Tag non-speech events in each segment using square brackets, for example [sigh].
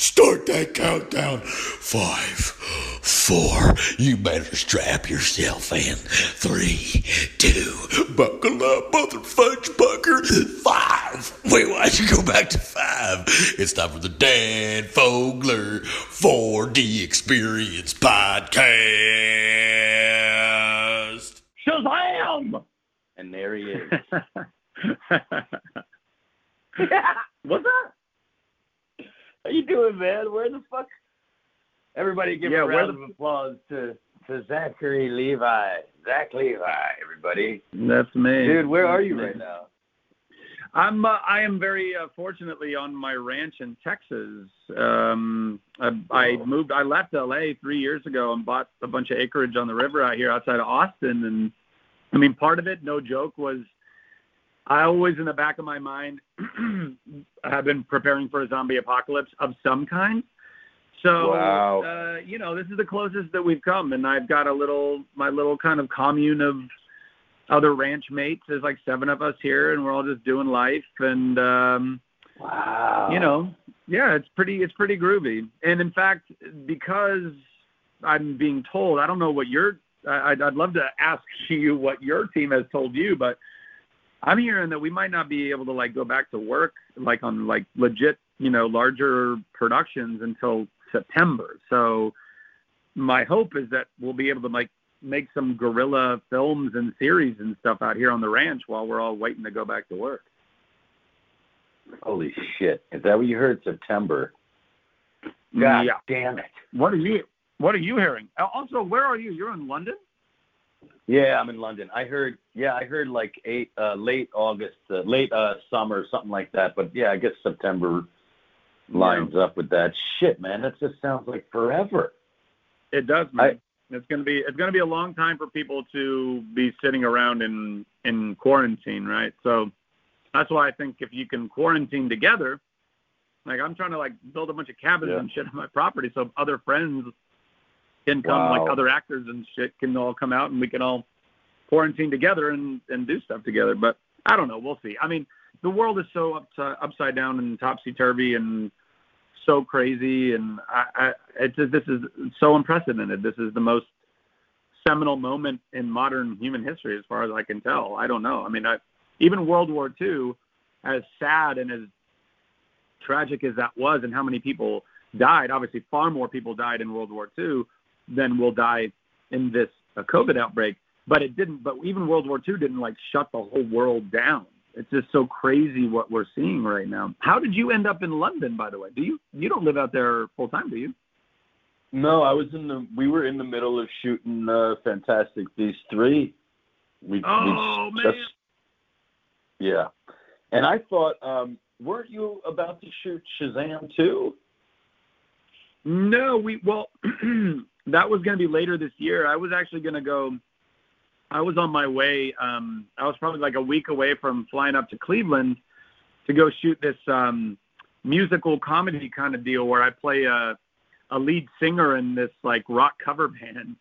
Start that countdown. Five, four. You better strap yourself in. Three, two. Buckle up, mother fudge bucker. Five. Wait, why'd you go back to five? It's time for the Dan Fogler 4D Experience Podcast. Shazam! And there he is. [laughs] What's that? How you doing, man? Where the fuck? Everybody give Yeah, a round of applause to, to Zachary Levi. Zach Levi, everybody. That's me, Dude, where are you me. right now? I'm uh, I am very uh, fortunately on my ranch in Texas. Um, I, I Oh. moved. I left LA three years ago and bought a bunch of acreage on the river out here outside of Austin. And I mean, part of it, no joke, was I always in the back of my mind [clears throat] have been preparing for a zombie apocalypse of some kind. So Wow. uh, you know, this is the closest that we've come, and I've got a little my little kind of commune of other ranch mates. There's like seven of us here, and we're all just doing life. And um, Wow. you know, yeah, it's pretty it's pretty groovy. And in fact, because I'm being told, I don't know what your I, I'd I'd love to ask [laughs] you what your team has told you, but I'm hearing that we might not be able to like go back to work like on like legit, you know, larger productions until September. So my hope is that we'll be able to like make some guerrilla films and series and stuff out here on the ranch while we're all waiting to go back to work. Holy shit. Is that what you heard? September. God yeah. damn it. What are you What are you hearing? Uh, Also, where are you? You're in London. Yeah, I'm in London. I heard, yeah, I heard like eight, uh, late August, uh, late uh, summer, something like that. But yeah, I guess September lines up with that. Shit, man, that just sounds like forever. It does, man. it's gonna be It's gonna be a long time for people to be sitting around in in quarantine, right? So that's why I think if you can quarantine together, like I'm trying to like build a bunch of cabins Yeah. and shit on my property, so other friends can come, Wow. like other actors and shit can all come out and we can all quarantine together and and do stuff together. But I don't know. We'll see. I mean, the world is so up upside down and topsy turvy and so crazy, and I, I it's just, this is so unprecedented. This is the most seminal moment in modern human history, as far as I can tell. I don't know. I mean, I, even World War II, as sad and as tragic as that was, and how many people died. Obviously, far more people died in World War II than will die in this uh, COVID outbreak. But it didn't. But even World War II didn't like shut the whole world down. It's just so crazy what we're seeing right now. How did you end up in London, by the way? Do you you don't live out there full time, do you? No, I was in the. We were in the middle of shooting uh, Fantastic Beasts three. We, Oh, we man. yeah, and I thought, um, weren't you about to shoot Shazam too? No, we well [clears throat] that was going to be later this year. I was actually going to go I was on my way um I was probably like a week away from flying up to Cleveland to go shoot this um musical comedy kind of deal where I play a a lead singer in this like rock cover [laughs] band.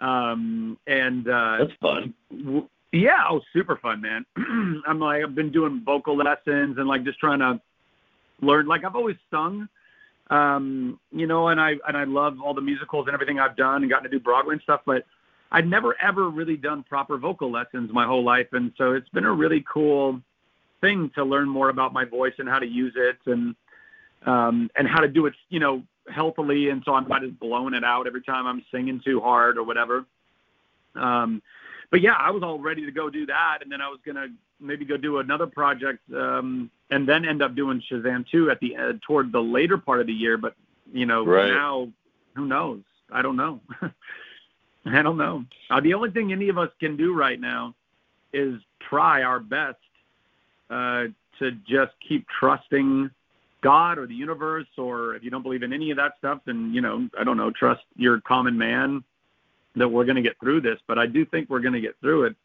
Um and uh That's fun. w- yeah, oh, super fun, man. [clears throat] I'm like, I've been doing vocal lessons and like just trying to learn. Like I've always sung, um, you know, and I and I love all the musicals and everything I've done and gotten to do Broadway and stuff, but I'd never ever really done proper vocal lessons my whole life, and so it's been a really cool thing to learn more about my voice and how to use it and um, and how to do it, you know, healthily, and so I'm not just blowing it out every time I'm singing too hard or whatever. Um, but yeah, I was all ready to go do that, and then I was gonna maybe go do another project, um, and then end up doing Shazam 2 at the uh, toward the later part of the year. But you know, Right. now who knows? I don't know. [laughs] I don't know. Uh, the only thing any of us can do right now is try our best uh, to just keep trusting God or the universe, or if you don't believe in any of that stuff, then you know, I don't know, trust your common man that we're going to get through this. But I do think we're going to get through it.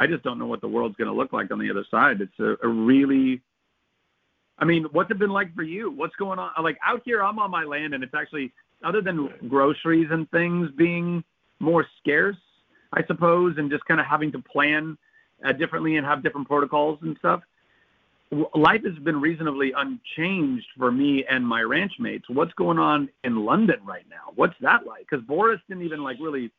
I just don't know what the world's going to look like on the other side. It's a, a really, I mean, what's it been like for you? What's going on? Like out here, I'm on my land, and it's actually other than groceries and things being more scarce, I suppose, and just kind of having to plan uh, differently and have different protocols and stuff. life has been reasonably unchanged for me and my ranch mates. What's going on in London right now? What's that like? Because Boris didn't even like really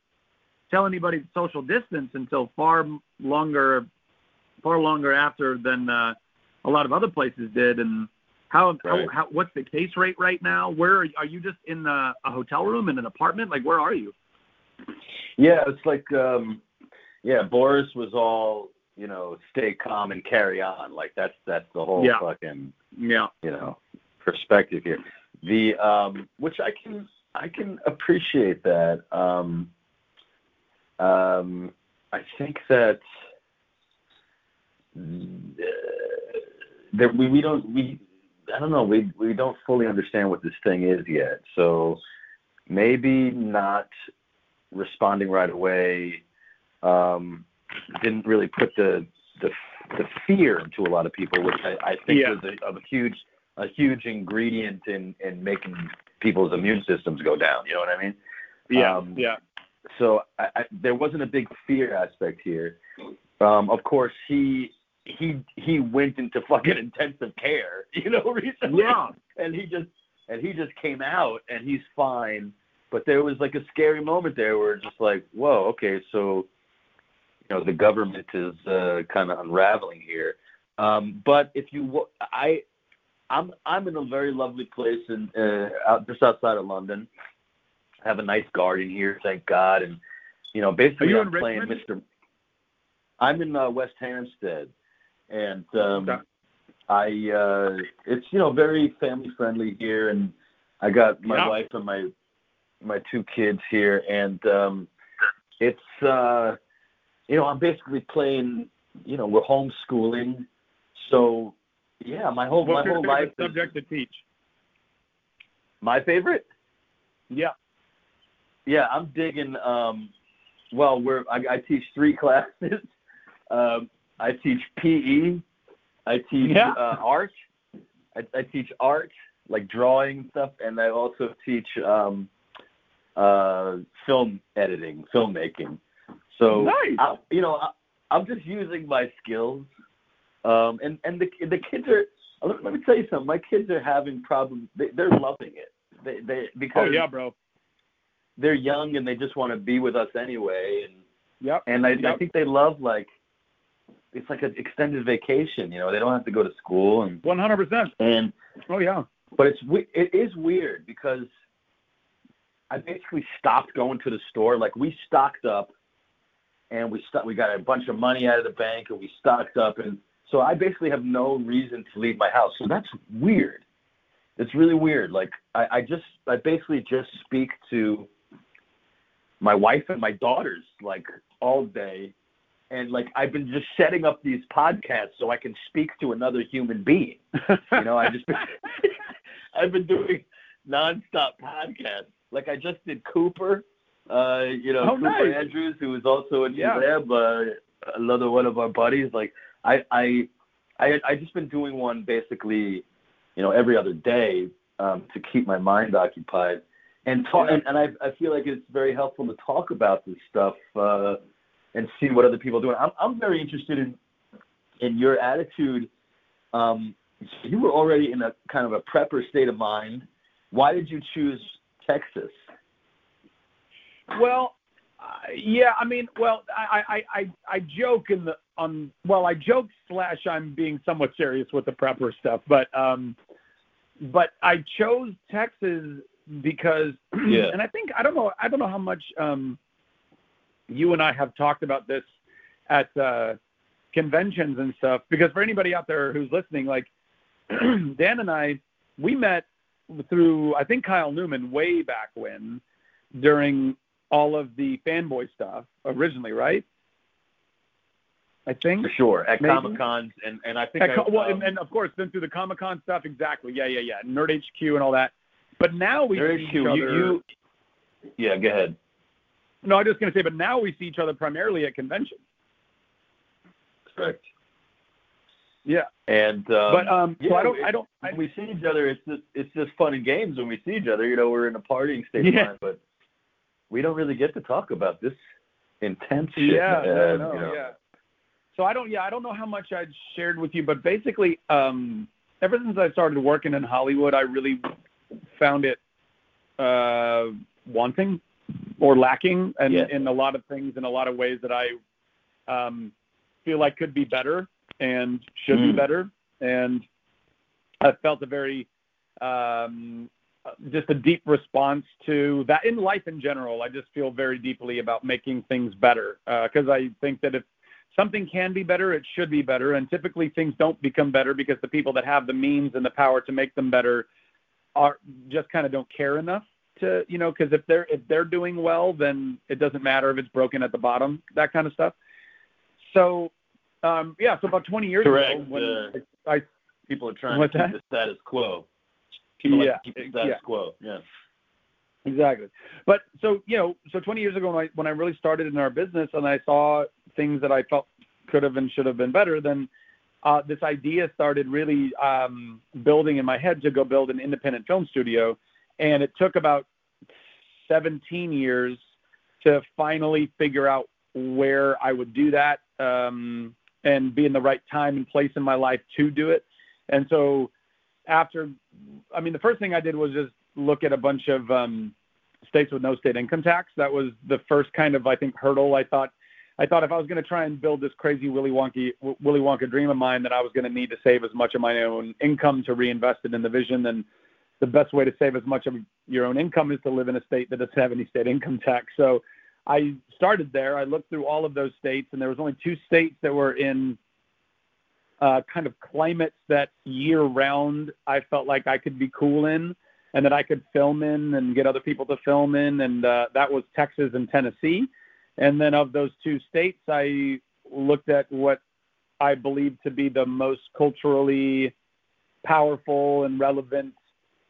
tell anybody social distance until far longer, far longer after than uh, a lot of other places did. And how, Right. how, how what's the case rate right now? Where are, are you just in a, a hotel room in an apartment? Like where are you? Yeah, it's like um yeah, Boris was all, you know, stay calm and carry on. Like that's that's the whole Yeah. fucking, Yeah. you know, perspective here. The um which I can I can appreciate that. Um um I think that uh, that we, we don't we I don't know, we we don't fully understand what this thing is yet. So maybe not responding right away um, didn't really put the, the the fear into a lot of people, which I, I think Yeah. was a, a huge a huge ingredient in in making people's immune systems go down. You know what I mean? Yeah. Um, yeah. So I, I, there wasn't a big fear aspect here. Um, of course, he he he went into fucking intensive care, [laughs] you know, recently, Yeah. and he just and he just came out and he's fine. But there was like a scary moment there where it's just like, whoa, okay, so you know the government is uh, kind of unraveling here. Um, but if you, I, I'm I'm in a very lovely place in uh, out just outside of London. Have a nice garden here, thank God, and you know basically I'm playing Richmond? Mr. I'm in uh, West Hampstead, and um, Okay. I uh, it's you know very family friendly here, and I got my Yeah. wife and my my two kids here, and um, it's uh, you know I'm basically playing. You know we're homeschooling, so yeah, my whole What's my your whole life. is- subject to teach? my favorite. Yeah. Yeah, I'm digging. Um, well, we're I, I teach three [laughs] classes. Um, I teach PE. I teach Yeah. uh, art. I, I teach art, like drawing stuff, and I also teach um, uh, film editing, filmmaking. So, Nice. I, you know, I, I'm just using my skills, um, and and the the kids are. Let, let me tell you something. My kids are having problems. They, they're loving it. They they because Oh yeah, bro. They're young and they just want to be with us anyway and Yep. and I, I think they love like it's like an extended vacation you know they don't have to go to school and One hundred percent. and Oh yeah. but it's we- it is weird because I basically stopped going to the store like we stocked up and we st- we got a bunch of money out of the bank and we stocked up and so I basically have no reason to leave my house so that's weird it's really weird like I, I just I basically just speak to my wife and my daughters like all day. And like I've been just setting up these podcasts so I can speak to another human being. [laughs] You know I just [laughs] I've been doing nonstop podcasts. Like I just did Cooper uh you know Oh, Cooper nice. Andrews who is also in Yeah. Lab uh, another one of our buddies. Like I I I I just been doing one basically you know every other day um to keep my mind occupied and talk Yeah. and, and I I feel like it's very helpful to talk about this stuff uh and see what other people are doing. I'm I'm very interested in in your attitude. Um, you were already in a kind of a prepper state of mind. Why did you choose Texas? Well, uh, yeah, I mean, well, I, I, I, I joke in the on. Well, I joke slash I'm being somewhat serious with the prepper stuff, but um, but I chose Texas because, [clears throat] Yeah. and I think I don't know, I don't know how much um, you and I have talked about this at uh, conventions and stuff. Because for anybody out there who's listening, like [clears throat] Dan and I, we met through I think Kyle Newman way back when during all of the fanboy stuff originally, right? I think. For sure, at. Comic Cons, and and I think At I, Co- well, um, and, and of course, then through the Comic Con stuff, exactly. Yeah, yeah, yeah. Nerd HQ and all that. But now we see each you, other. you, yeah, go ahead. No, I'm just going to say, but now we see each other primarily at conventions. Correct. Yeah. And um, but um, so I don't, we- I don't, I, when we see each other, it's just it's just fun and games when we see each other. You know, we're in a partying state Yeah. of mind, but we don't really get to talk about this intense shit. yeah, uh, no, no, you know. yeah. so I don't yeah I don't know how much I shared with you, but basically, um, ever since I started working in Hollywood, I really found it uh, wanting or lacking, and Yeah. in a lot of things, in a lot of ways that I um, feel like could be better and should be Mm. better, and I felt a very um, just a deep response to that in life in general. I just feel very deeply about making things better because I think that if something can be better, it should be better. And typically things don't become better because the people that have the means and the power to make them better are just kind of don't care enough to, you know, because if they're if they're doing well, then it doesn't matter if it's broken at the bottom, that kind of stuff. So um, yeah, so about 20 years Correct. ago, when Uh, I People are trying to keep that? the status quo. People like Yeah, to keep the status yeah. quo. Yeah. Exactly. But so you know, so 20 years ago when I when I really started in our business and I saw things that I felt could have and should have been better, then uh, this idea started really um, building in my head to go build an independent film studio, and it took about 17 years to finally figure out where I would do that um, and be in the right time and place in my life to do it. And so after, I mean, the first thing I did was just look at a bunch of um, states with no state income tax. That was the first kind of, I think, hurdle. I thought, I thought if I was going to try and build this crazy Willy Wonka, Willy Wonka dream of mine, that I was going to need to save as much of my own income to reinvest it in the vision. And the best way to save as much of your own income is to live in a state that doesn't have any state income tax. So I started there. I looked through all of those states, and there was only two states that were in uh, kind of climates that year round I felt like I could be cool in and that I could film in and get other people to film in, and uh, that was Texas and Tennessee. And then of those two states, I looked at what I believe to be the most culturally powerful and relevant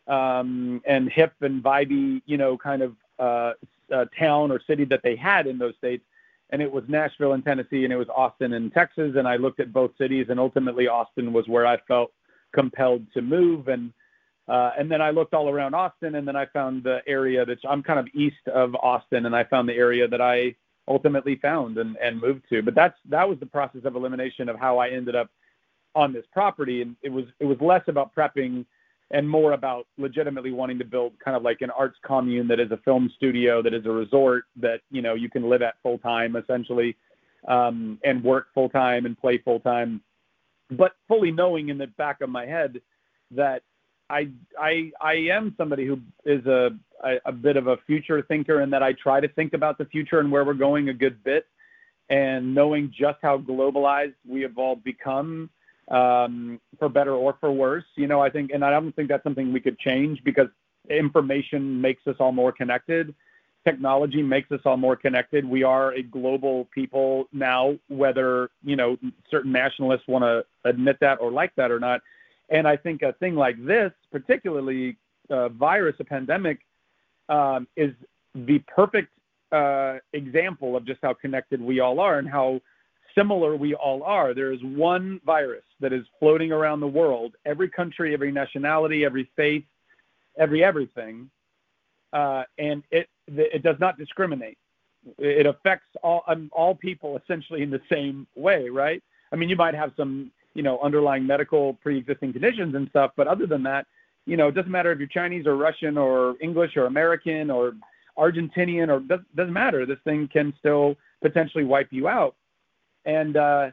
um, and hip and vibey, you know, kind of uh, uh, town or city that they had in those states. And it was Nashville in Tennessee, and it was Austin in Texas. And I looked at both cities, and ultimately Austin was where I felt compelled to move. And uh, and then I looked all around Austin, and then I found the area that I'm kind of east of Austin, and I found the area that I ultimately found and, and moved to. But that's that was the process of elimination of how I ended up on this property, and it was it was less about prepping and more about legitimately wanting to build kind of like an arts commune that is a film studio, that is a resort that you know you can live at full time essentially, um, and work full time and play full time, but fully knowing in the back of my head that I I I am somebody who is a, a a bit of a future thinker in that I try to think about the future and where we're going a good bit, and knowing just how globalized we have all become um, for better or for worse. You know, I think, and I don't think that's something we could change because information makes us all more connected. Technology makes us all more connected. We are a global people now, whether, you know, certain nationalists want to admit that or like that or not. And I think a thing like this, particularly a virus, a pandemic, um, is the perfect uh, example of just how connected we all are and how similar we all are. There is one virus that is floating around the world, every country, every nationality, every faith, every everything, uh, and it it does not discriminate. It affects all um, all people essentially in the same way, right? I mean, you might have some you know underlying medical pre-existing conditions and stuff, but other than that, you know, it doesn't matter if you're Chinese or Russian or English or American or Argentinian or doesn't, matter. This thing can still potentially wipe you out and uh,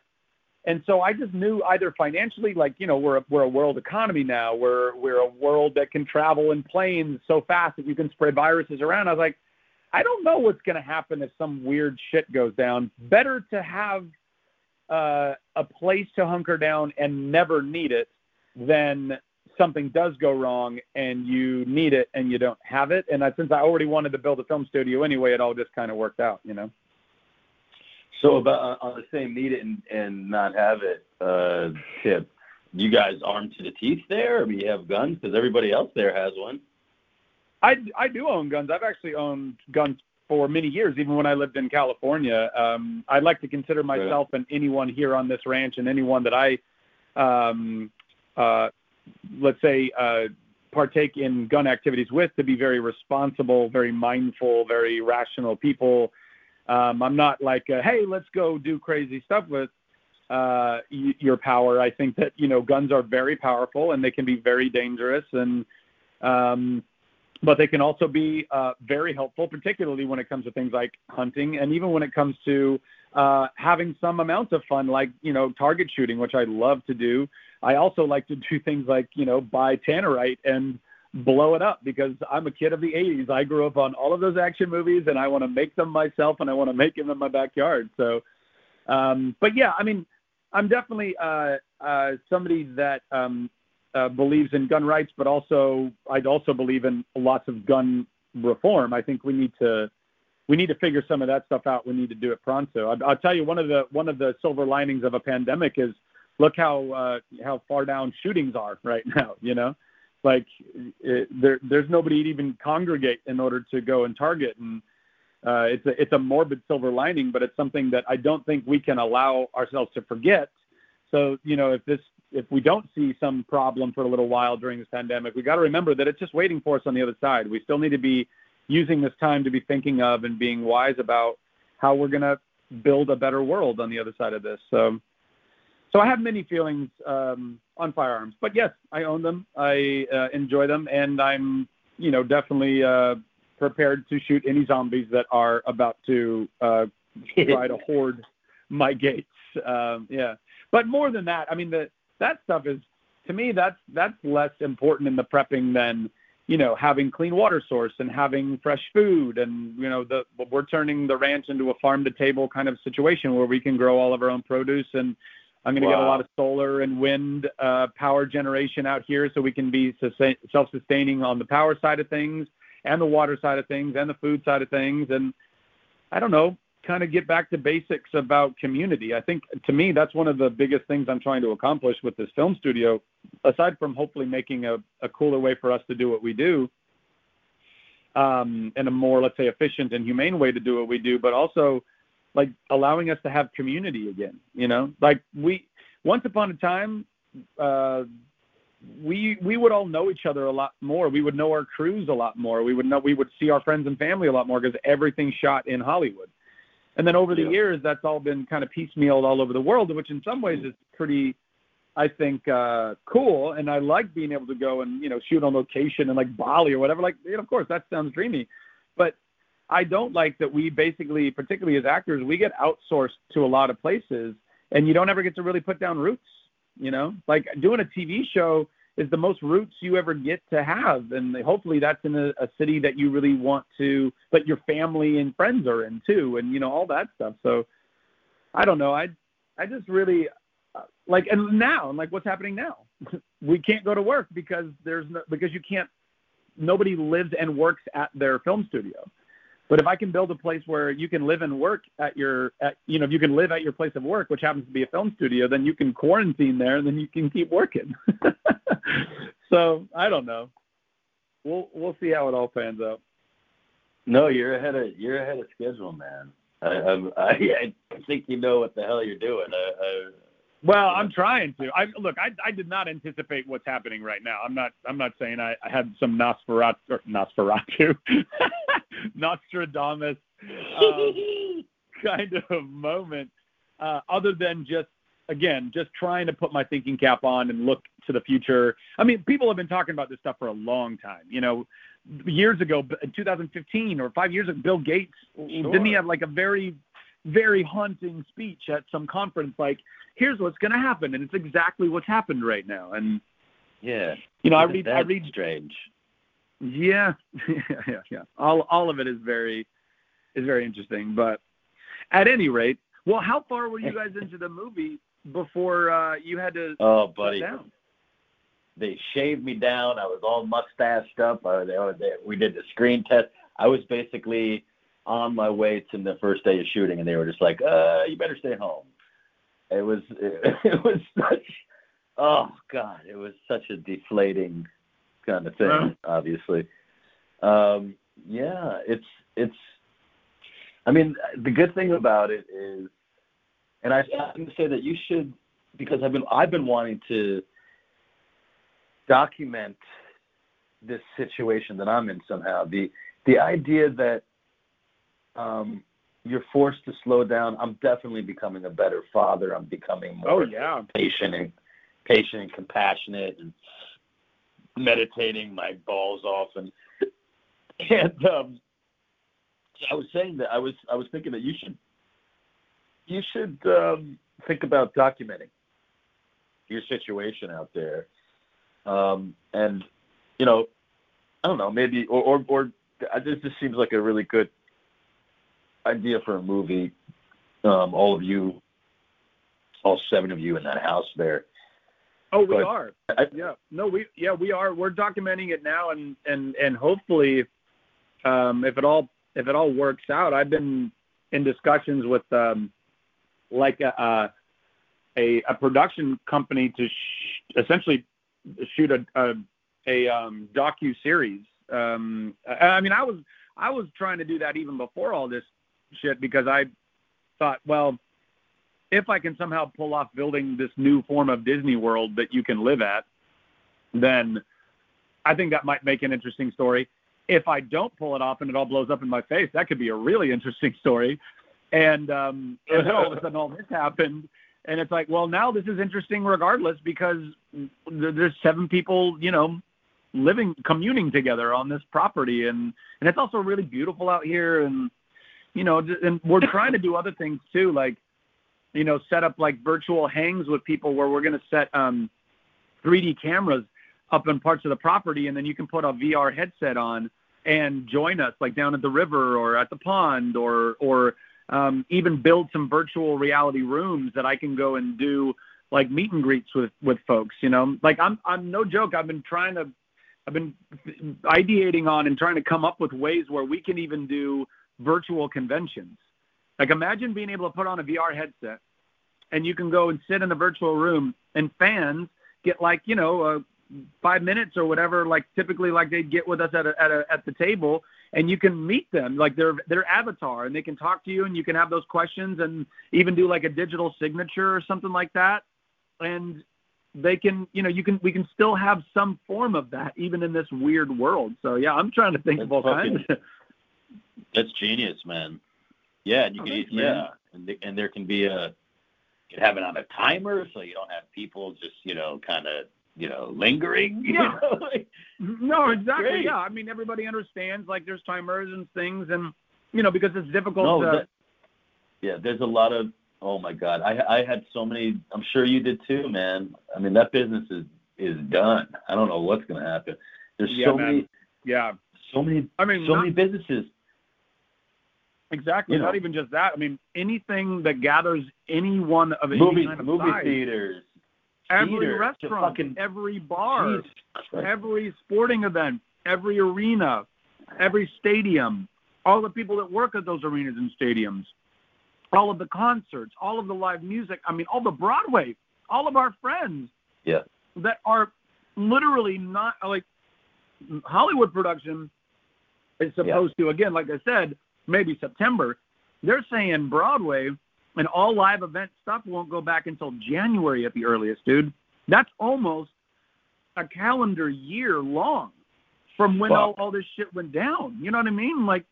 and so I just knew either financially, like you know, we're a, we're a world economy now. We're we're a world that can travel in planes so fast that you can spread viruses around. I was like, I don't know what's going to happen if some weird shit goes down. Better to have uh, a place to hunker down and never need it than something does go wrong and you need it and you don't have it. And I, since I already wanted to build a film studio anyway, it all just kind of worked out, you know. So about on the same need it and, and not have it uh, tip, you guys armed to the teeth there, or do you have guns? Because everybody else there has one. I, I do own guns. I've actually owned guns for many years, even when I lived in California. Um, I like to consider myself and anyone here on this ranch and anyone that I, um, uh, let's say, uh, partake in gun activities with to be very responsible, very mindful, very rational people. Um, I'm not like, uh, hey, let's go do crazy stuff with. uh, y- your power. I think that you know guns are very powerful and they can be very dangerous, and um, but they can also be uh, very helpful, particularly when it comes to things like hunting, and even when it comes to uh, having some amount of fun, like you know target shooting, which I love to do. I also like to do [laughs] things like you know buy tannerite and blow it up because I'm a kid of the 80s. I grew up on all of those action movies, and I want to make them myself, and I want to make them in my backyard. So, um, but yeah, I mean, I'm definitely uh, uh, somebody that um, uh, believes in gun rights, but also I'd also believe in lots of gun reform. I think we need to we need to figure some of that stuff out. We need to do it pronto. I'll, I'll tell you one of the one of the silver linings of a pandemic is look how uh, how far down shootings are right [laughs] now. You know, like it, there there's nobody to even congregate in order to go and target and. Uh, it's a it's a morbid silver lining, but it's something that I don't think we can allow ourselves to forget. So you know, if this if we don't see some problem for a little while during this pandemic, we got to remember that it's just waiting for us on the other side. We still need to be using this time to be thinking of and being wise about how we're going to build a better world on the other side of this. So, so I have many feelings um, on firearms, but yes, I own them. I uh, enjoy them, and I'm, you know, definitely uh, prepared to shoot any zombies that are about to uh, [laughs] try to hoard my gates. Um, yeah, but more than that, I mean, the that stuff is to me that's that's less important in the prepping than you know having clean water source and having fresh food and you know the we're turning the ranch into a farm to table kind of situation where we can grow all of our own produce and I'm going to wow. get a lot of solar and wind uh, power generation out here so we can be self-sustaining on the power side of things and the water side of things and the food side of things and I don't know kind of get back to basics about community. I think to me that's one of the biggest things I'm trying to accomplish with this film studio, aside from hopefully making a, a cooler way for us to do what we do, um, in a more let's say efficient and humane way to do what we do, but also like allowing us to have community again. You know, like we once upon a time. Uh, we we would all know each other a lot more. We would know our crews a lot more. We would know we would see our friends and family a lot more because everything shot in Hollywood. And then over the yeah. years, that's all been kind of piecemealed all over the world, which in some ways is pretty, I think, uh, cool. And I like being able to go and you know shoot on location in like Bali or whatever. Like, you know, of course, that sounds dreamy, but I don't like that we basically, particularly as actors, we get outsourced to a lot of places, and you don't ever get to really put down roots. You know, like doing a TV show is the most roots you ever get to have. And hopefully that's in a, a city that you really want to, but your family and friends are in too, and you know all that stuff. So I don't know. I I just really uh, like and now like what's happening now. [laughs] we can't go to work because there's no because you can't. Nobody lives and works at their film studio. But if I can build a place where you can live and work at your, at, you know, if you can live at your place of work, which happens to be a film studio, then you can quarantine there and then you can keep working. [laughs] so I don't know. We'll we'll see how it all pans out. No, you're ahead of you're ahead of schedule, man. I I, I think you know what the hell you're doing. I, well, I'm trying to. I look. I I did not anticipate what's happening right now. I'm not. I'm not saying I, I had some Nosferatu, or Nosferatu, [laughs] Nostradamus um, [laughs] kind of moment. Uh, other than just again, just trying to put my thinking cap on and look to the future. I mean, people have been talking about this stuff for a long time. You know, years ago, in 2015 or five years ago, Bill Gates sure. didn't he have like a very, very haunting speech at some conference like here's what's going to happen, and it's exactly what's happened right now. And yeah, you know, I read, I read strange. [laughs] Yeah, yeah, yeah. All all of it is very is very interesting. But at any rate, well, how far were you guys into the movie before uh, you had to? Oh, buddy. Down? They shaved me down. I was all mustached up. I, they, they, we did the screen test. I was basically on my way to the first day of shooting, and they were just like, "Uh, you better stay home." it was it, [laughs] it was such oh god it was such a deflating kind of thing obviously. Um yeah it's it's i mean the good thing about it is and i i'm going to say that you should because i've been i've been wanting to document this situation that i'm in somehow. The the idea that um you're forced to slow down. I'm definitely becoming a better father. I'm becoming more Oh yeah. patient and patient and compassionate and meditating my balls off and and um I was saying that I was I was thinking that you should you should um think about documenting your situation out there. Um and you know, I don't know, maybe or or, or this just seems like a really good idea for a movie. Um, all of you, all seven of you in that house there. Oh, we But are. I, Yeah. No, we yeah we are. We're documenting it now, and and and hopefully, um, if it all if it all works out, I've been in discussions with um, like a a, a production company to sh- essentially shoot a a, a um, docu series. Um, I, I mean, I was I was trying to do that even before all this shit because I thought, well, if I can somehow pull off building this new form of Disney World that you can live at, then I think that might make an interesting story. If I don't pull it off and it all blows up in my face, that could be a really interesting story. And um, and then all of a sudden all this happened, and it's like, well, now this is interesting regardless because there- there's seven people, you know, living communing together on this property, and and it's also really beautiful out here, and you know, and we're trying to do other things too, like you know, set up like virtual hangs with people where we're going to set um, 3D cameras up in parts of the property, and then you can put a VR headset on and join us, like down at the river or at the pond, or or um, even build some virtual reality rooms that I can go and do like meet and greets with with folks. You know, like I'm I'm no joke. I've been trying to, I've been ideating on and trying to come up with ways where we can even do virtual conventions. Like imagine being able to put on a VR headset and you can go and sit in a virtual room and fans get like, you know, uh, five minutes or whatever, like typically like they'd get with us at a, at a, at the table and you can meet them like their, their avatar and they can talk to you and you can have those questions and even do like a digital signature or something like that. And they can, you know, you can, we can still have some form of that even in this weird world. So yeah, I'm trying to think of all That's kinds. That's genius, man. Yeah, and you Oh, can thanks, yeah, man. and th- and there can be a you can have it on a timer so you don't have people just you know kind of you know lingering. [laughs] you Yeah. know, like- No, exactly. Great. Yeah, I mean everybody understands like there's timers and things, and you know because it's difficult no, to. that, yeah, there's a lot of oh my god, I I had so many. I'm sure you did too, man. I mean that business is is done. I don't know what's gonna happen. There's Yeah, so man. many yeah, so many I mean so not, many businesses. Exactly. you know. Not even just that. I mean anything that gathers anyone of any Movie kind of movie size. theaters. every theater, restaurant, fucking- every bar, every sporting event, every arena, every stadium, all the people that work at those arenas and stadiums, all of the concerts, all of the live music. I mean, all the Broadway, all of our friends Yeah. that are literally not like Hollywood production is supposed to, again, like I said, maybe September. They're saying Broadway and all live event stuff won't go back until January at the earliest, dude. That's almost a calendar year long from when all, all this shit went down. You know what I mean? Like,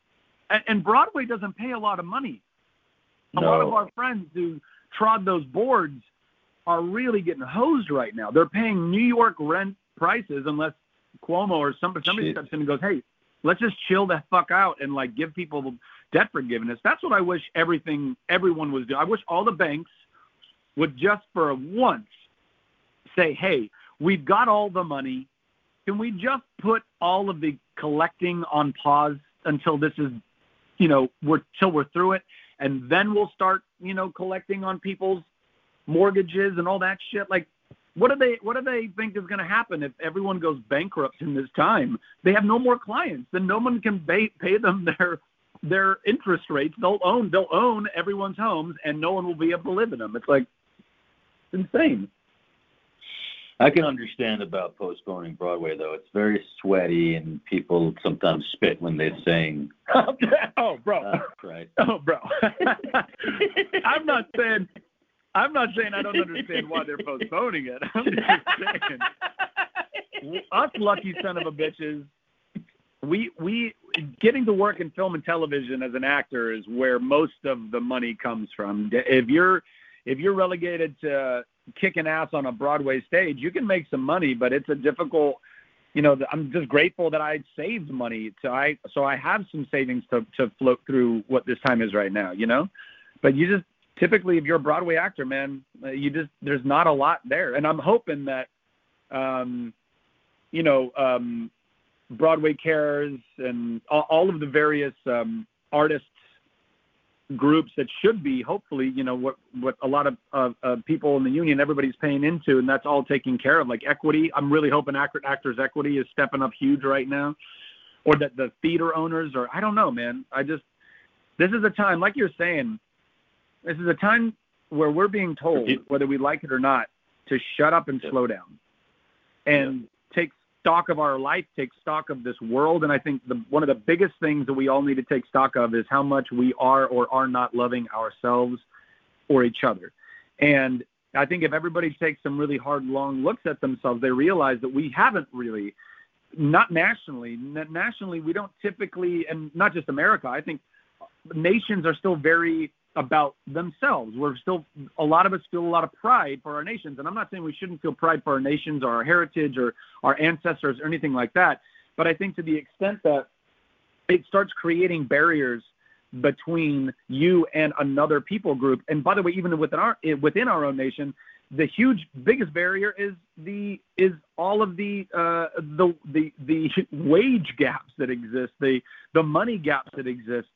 and, and Broadway doesn't pay a lot of money. A lot of our friends who trod those boards are really getting hosed right now. They're paying New York rent prices unless Cuomo or somebody somebody Shit. steps in and goes, "Hey, let's just chill the fuck out and like give people debt forgiveness." That's what I wish everything everyone was doing. I wish all the banks would just for once say, "Hey, we've got all the money. Can we just put all of the collecting on pause until this is, you know, we're till we're through it, and then we'll start, you know, collecting on people's mortgages and all that shit. Like, what do they what do they think is going to happen if everyone goes bankrupt in this time? They have no more clients. Then no one can pay pay them their their interest rates. They'll own they'll own everyone's homes, and no one will be able to live in them. It's like it's insane. I can understand about postponing Broadway though. It's very sweaty and people sometimes spit when they sing. [laughs] oh, bro. Uh, right. Oh, bro. [laughs] I'm not saying I'm not saying I don't understand why they're [laughs] postponing it. I'm just saying us lucky son of a bitches. We we getting to work in film and television as an actor is where most of the money comes from. If you're if you're relegated to kicking ass on a Broadway stage, you can make some money, but it's a difficult. You know, I'm just grateful that I saved money, so I so I have some savings to to float through what this time is right now. You know, but you just typically if you're a Broadway actor, man, you just there's not a lot there, and I'm hoping that, um, you know, um, Broadway Cares and all, all of the various um, artists groups that should be hopefully you know what what a lot of uh, uh, people in the union everybody's paying into and that's all taken care of. Like equity i'm really hoping actor, actors equity is stepping up huge right now. Or that the theater owners or i don't know man. I just this is a time like you're saying this is a time where we're being told whether we like it or not to shut up and slow down and take stock of our life, take stock of this world. And I think the, one of the biggest things that we all need to take stock of is how much we are or are not loving ourselves or each other. And I think if everybody takes some really hard, long looks at themselves, they realize that we haven't really, not nationally, nationally, we don't typically, and not just America, I think nations are still very about themselves. We're still a lot of us feel a lot of pride for our nations, and I'm not saying we shouldn't feel pride for our nations or our heritage or our ancestors or anything like that. But I think to the extent that it starts creating barriers between you and another people group, and by the way, even within our within our own nation, the huge biggest barrier is the is all of the uh, the the the wage gaps that exist, the the money gaps that exist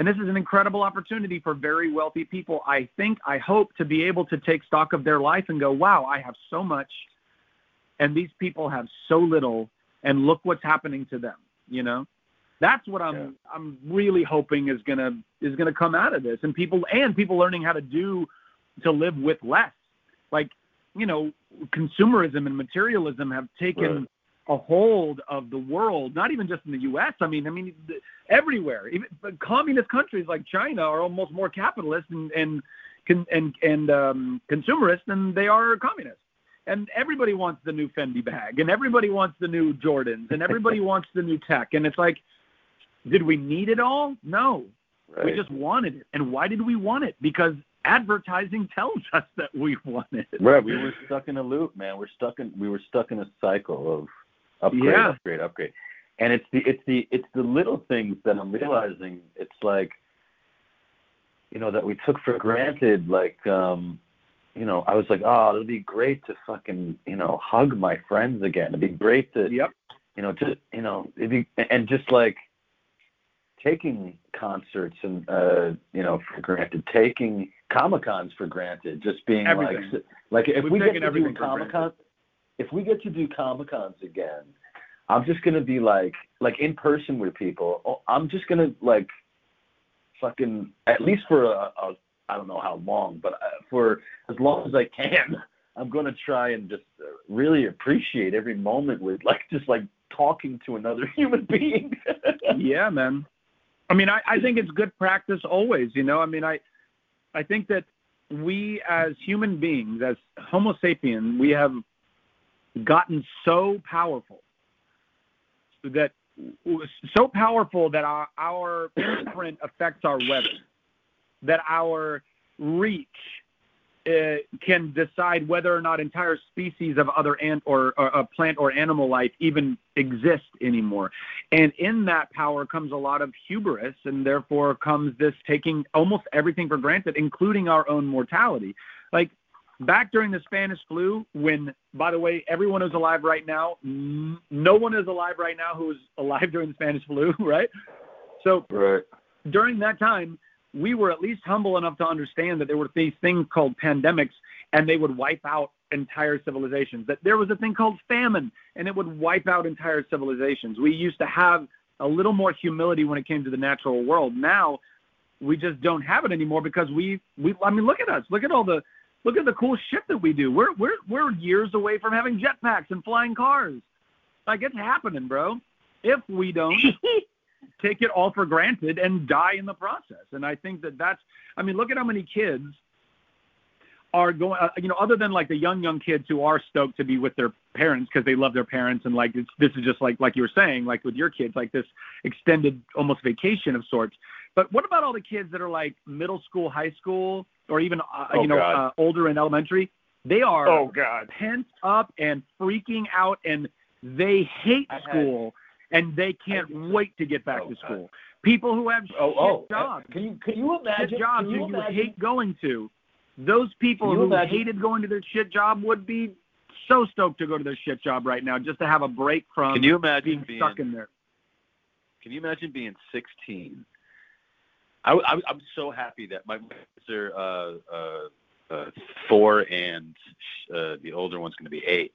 and this is an incredible opportunity for very wealthy people. I think, I hope to be able to take stock of their life and go, wow, I have so much, and these people have so little, and look what's happening to them. You know, that's what I'm yeah. I'm really hoping is gonna is gonna come out of this, and people and people learning how to do to live with less. Like, you know, consumerism and materialism have taken. Right a hold of the world, not even just in the U.S. I mean, I mean, everywhere. Even communist countries like China are almost more capitalist and and and and um, consumerist than they are communist. And everybody wants the new Fendi bag, and everybody wants the new Jordans, and everybody [laughs] wants the new tech. And it's like, did we need it all? No, right. we just wanted it. And why did we want it? Because advertising tells us that we [laughs] want it. Right. We were stuck in a loop, man. We're stuck in we were stuck in a cycle of upgrade, yeah. upgrade, upgrade. And it's the it's the it's the little things that I'm realizing. It's like, you know, that we took for granted. Like, um, you know, I was like, oh, it'd be great to fucking, you know, hug my friends again. It'd be great to, yep. you know, to, you know, it'd be, and just like taking concerts and, uh, you know, for granted, taking Comic Cons for granted, just being Everything. like, like if We've we get to do Comic Con, if we get to do Comic Cons again, I'm just gonna be like like in person with people. Oh, I'm just gonna like fucking at least for a, a I don't know how long, but uh, for as long as I can, [laughs] I'm gonna try and just uh, really appreciate every moment with like just like talking to another [laughs] human being. [laughs] yeah, man. I mean, I, I think it's good practice always. You know, I mean, I I think that we as human beings, as Homo sapien, we have gotten so powerful that so powerful that our, our imprint affects our weather, that our reach uh, can decide whether or not entire species of other ant or, or uh, plant or animal life even exist anymore. And in that power comes a lot of hubris, and therefore comes this taking almost everything for granted, including our own mortality. Like back during the Spanish flu, when, by the way, everyone who's alive right now, no one is alive right now who was alive [laughs] during the Spanish flu, [laughs] right? So right. during that time, we were at least humble enough to understand that there were these things called pandemics and they would wipe out entire civilizations. That there was a thing called famine and it would wipe out entire civilizations. We used to have a little more humility when it came to the natural world. Now we just don't have it anymore because we we I mean look at us. Look at all the Look at the cool shit that we do. We're we're we're years away from having jetpacks and flying cars. Like it's happening, bro. If we don't [laughs] take it all for granted and die in the process. And I think that that's I mean, look at how many kids are going, uh, you know, other than like the young young kids who are stoked to be with their parents because they love their parents and like it's, this is just like like you were saying, like with your kids, like this extended almost vacation of sorts. But what about all the kids that are like middle school, high school, or even uh, Oh, you know God. uh, older in elementary? They are Oh God. pent up and freaking out, and they hate I had- school, and they can't wait to get back Oh, to God. school. People who have Oh, shit oh, jobs, can you can you imagine? shit jobs you you imagine? hate going to. Those people who imagine- hated going to their shit job would be so stoked to go to their shit job right now just to have a break from Can you imagine being being stuck in there. Can you imagine being 16? I, I, I'm so happy that my kids are uh, uh, uh, four and uh, the older one's going to be eight.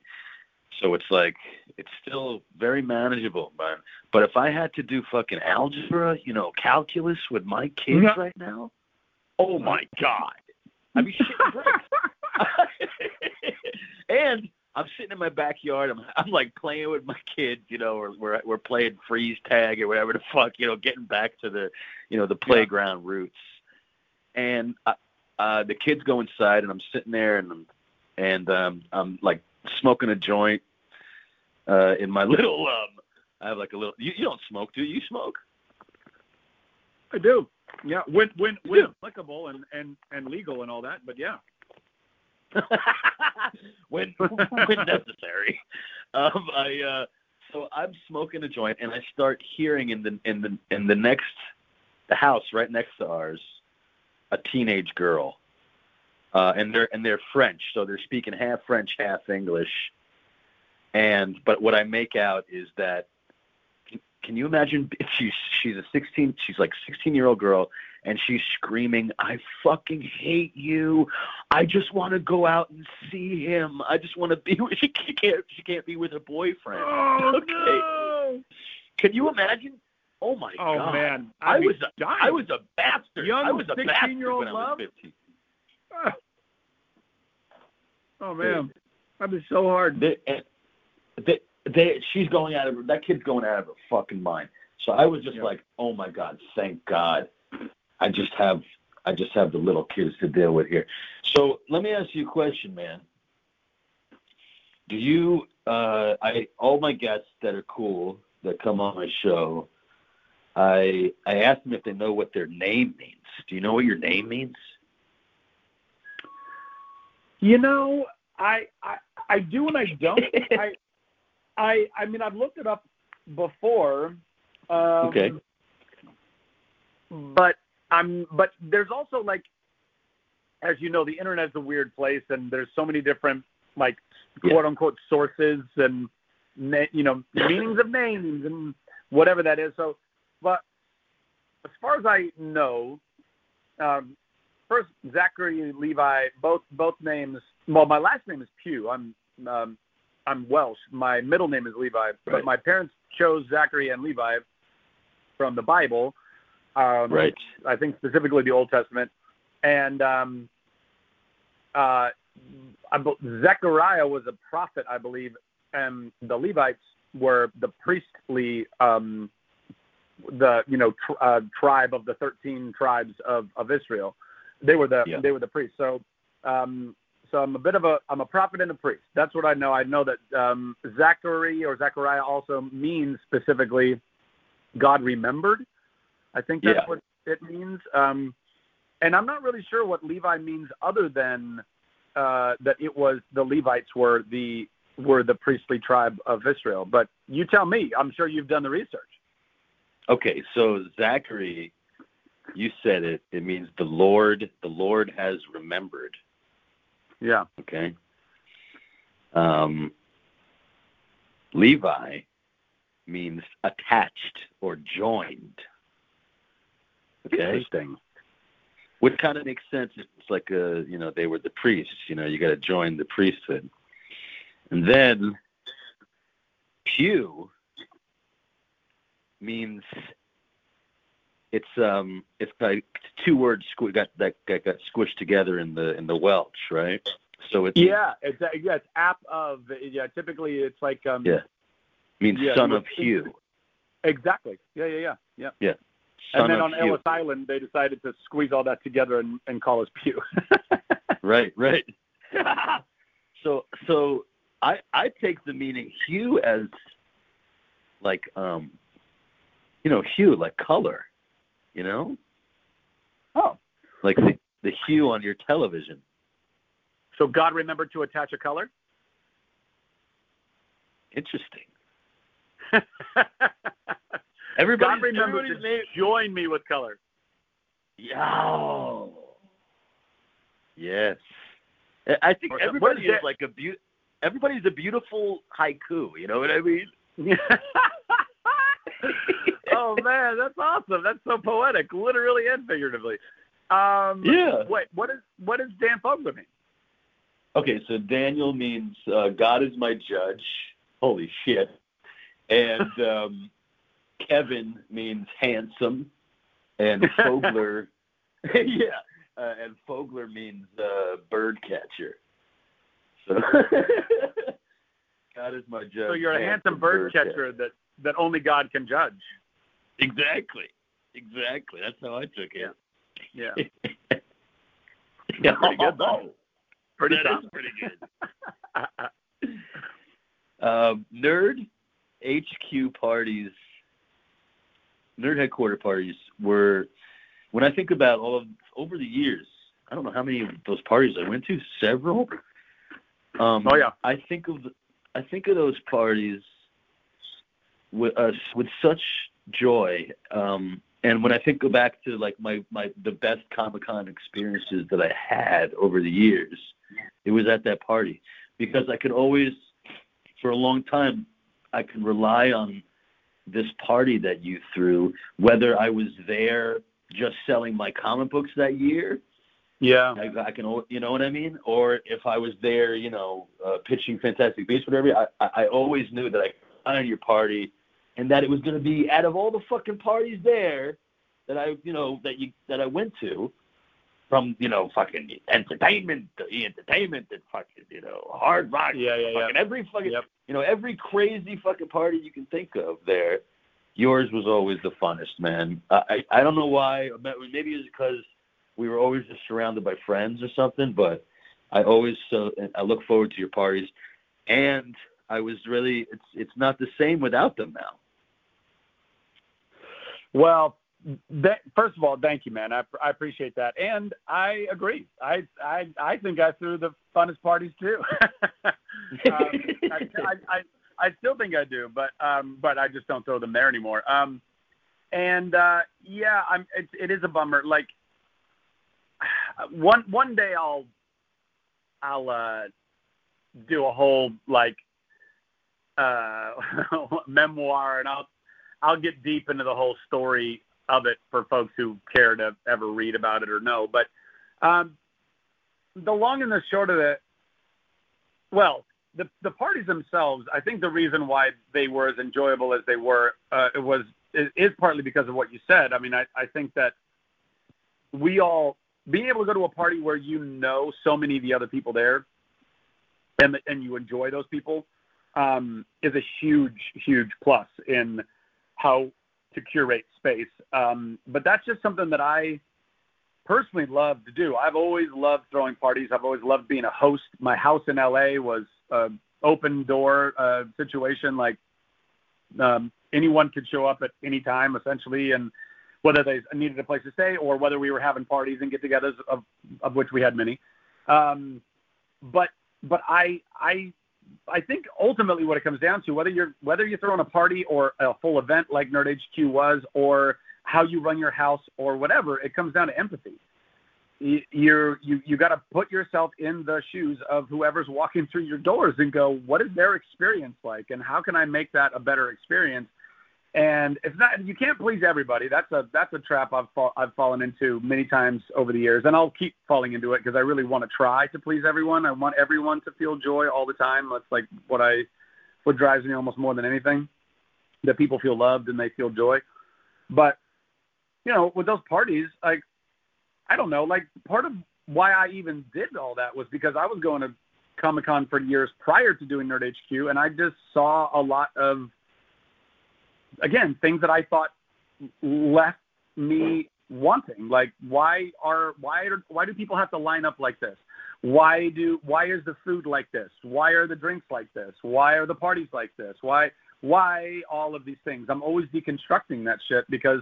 So it's like it's still very manageable, but but if I had to do fucking algebra, you know, calculus with my kids Yeah. right now, oh my god, I mean, bricks. [laughs] and I'm sitting in my backyard. I'm [laughs] I'm like playing with my kids, you know, or we're we're playing freeze tag or whatever the [laughs] fuck, you know, getting back to the, you know, the playground roots. And uh, uh, the kids go inside, and I'm sitting there, and I'm and um, I'm like smoking a joint uh, in my [laughs] little. Um, I have like a little. You, you don't smoke, do you? You smoke? I do. Yeah, when when when do? applicable and and and legal and all that, but yeah. [laughs] when when necessary. Um, I uh, so I'm smoking a joint, and I start hearing in the in the in the next the house right next to ours a teenage girl, uh, and they're and they're French, so they're speaking half French, half English. And but what I make out is that can, you imagine [laughs] she's she's a 16 she's like 16 year old girl and she's screaming I fucking hate you I just want to go out and see him. I just want to be with [laughs] she can't she can't be with her boyfriend. Oh [laughs] Okay. no! Can you imagine? Oh my Oh god. Oh man, I I'd be was a, dying. I was a bastard. Young I was a bastard 16-year-old when I was love? 15. Oh man, that'd be so hard. They, they, they, she's going out of her, that kid's going out of her fucking mind. So I was just Yeah. like, oh my god, thank God, I just have, I just have the little kids to deal with here. So let me ask you a question, man. Do you, uh, I, all my guests that are cool that come on my show, I, I ask them if they know what their name means. Do you know what your name means? You know, I I I do and I don't. [laughs] I I I mean I've looked it up before. Um, Okay. But I'm but there's also like as you know, the internet's a weird place and there's so many different like quote unquote sources and you know, meanings of names and whatever that is. So but as far as I know, um, first Zachary Levi, both both names. Well, my last name is Pugh. I'm um, I'm Welsh. My middle name is Levi, but my parents chose Zachary and Levi from the Bible. Um, Right. I think specifically the Old Testament, and um, uh, I, be- Zechariah was a prophet, I believe, and the Levites were the priestly, um, the you know tr- uh, tribe of the thirteen tribes of, of Israel. They were the Yeah. they were the priests. So um, so I'm a bit of a I'm a prophet and a priest. That's what I know. I know that um, Zachary or Zechariah also means specifically God remembered. I think that's Yeah. what it means. Um, and I'm not really sure what Levi means other than uh, that it was the Levites were the were the priestly tribe of Israel. But you tell me. I'm sure you've done the research. Okay, so Zachary, you said it. It means the Lord. The Lord has remembered. Yeah. Okay. Um, Levi means attached or joined. Okay. Interesting. Which kind of makes sense. It's like a, you know, they were the priests. You know, you got to join the priesthood. And then Pugh means it's um it's like two words squ- got that got, got squished together in the in the Welsh, right? So it Yeah. It's uh, yeah. It's app of yeah. Typically, it's like um. Yeah. means Yeah, son of Hugh. Exactly. Yeah. Yeah. Yeah. Yeah. Son and then on Hugh. Ellis Island, they decided to squeeze all that together and, and call us Pugh. [laughs] right, right. so so I I take the meaning hue as like um you know hue like color, you know Oh, like the the hue on your television. so God remembered to attach a color. Interesting. [laughs] God Everybody remembered everybody's to name. join me with color. Yeah. Yes. I- I think Or- everybody is is like a beau- everybody's a beautiful haiku. You know what I mean? [laughs] [laughs] oh man, that's awesome. That's so poetic, literally and figuratively. Um, Yeah. Wait, what is what does Dan Fogler mean? Okay, so Daniel means uh, God is my judge. Holy shit. And [laughs] um, Kevin means handsome. And [laughs] Fogler, yeah, uh, and Fogler means uh, bird catcher. So God is my judge. So you're a handsome bird catcher that that only God can judge. Exactly. Exactly. That's how I took it. Yeah, yeah. [laughs] Pretty good, though. [laughs] pretty That is pretty good. Um, [laughs] nerd HQ parties, nerd headquarter parties were, when I think about all of over the years, I don't know how many of those parties I went to, several. Um, Oh, yeah. I think of I think of those parties with us with such joy. Um, and when I think go back to like my my the best Comic Con experiences that I had over the years, it was at that party because I could always, for a long time, I could rely on this party that you threw, whether I was there just selling my comic books that year, yeah, I, I can, you know what I mean, or if I was there, you know, uh, pitching Fantastic Beasts, whatever. I, I always knew that I on your party, and that it was going to be out of all the fucking parties there that I, you know, that you that I went to, from you know fucking entertainment, to entertainment, and fucking you know hard rock, yeah, yeah, yeah. fucking every fucking Yep. you know every crazy fucking party you can think of there. Yours was always the funnest, man. I I, I don't know why. Maybe it's because we were always just surrounded by friends or something. But I always so I look forward to your parties, and I was really it's it's not the same without them now. Well, that, first of all, thank you, man. I, I appreciate that, and I agree. I I I think I threw the funnest parties too. [laughs] um, I, I, I I still think I do, but um, but I just don't throw them there anymore. Um, and uh, yeah, I'm. It, it is a bummer. Like one one day I'll I'll uh, do a whole like uh, [laughs] memoir, and I'll I'll get deep into the whole story of it for folks who care to ever read about it or know. But um, the long and the short of it, well, the the parties themselves, I think the reason why they were as enjoyable as they were, uh, it was is, is partly because of what you said. I mean, I, I think that we all being able to go to a party where you know so many of the other people there, and and you enjoy those people, um, is a huge huge plus in how to curate space. Um, but that's just something that I personally love to do. I've always loved throwing parties. I've always loved being a host. My house in LA was an open door uh, situation. Like um, anyone could show up at any time, essentially, and whether they needed a place to stay or whether we were having parties and get-togethers, of, of which we had many. Um, but but I I I think ultimately what it comes down to, whether you're whether you're throwing a party or a full event like Nerd HQ was, or how you run your house or whatever, it comes down to empathy. You you you got to put yourself in the shoes of whoever's walking through your doors and go, what is their experience like, and how can I make that a better experience? And it's not you can't please everybody. That's a that's a trap I've fall, I've fallen into many times over the years, and I'll keep falling into it because I really want to try to please everyone. I want everyone to feel joy all the time. That's like what I what drives me almost more than anything. That people feel loved and they feel joy. But you know, with those parties, like I don't know, like part of why I even did all that was because I was going to Comic Con for years prior to doing Nerd HQ, and I just saw a lot of again things that I thought left me wanting. Like why are why are, why do people have to line up like this? why do why is the food like this? Why are the drinks like this? Why are the parties like this? Why why all of these things? I'm always deconstructing that shit because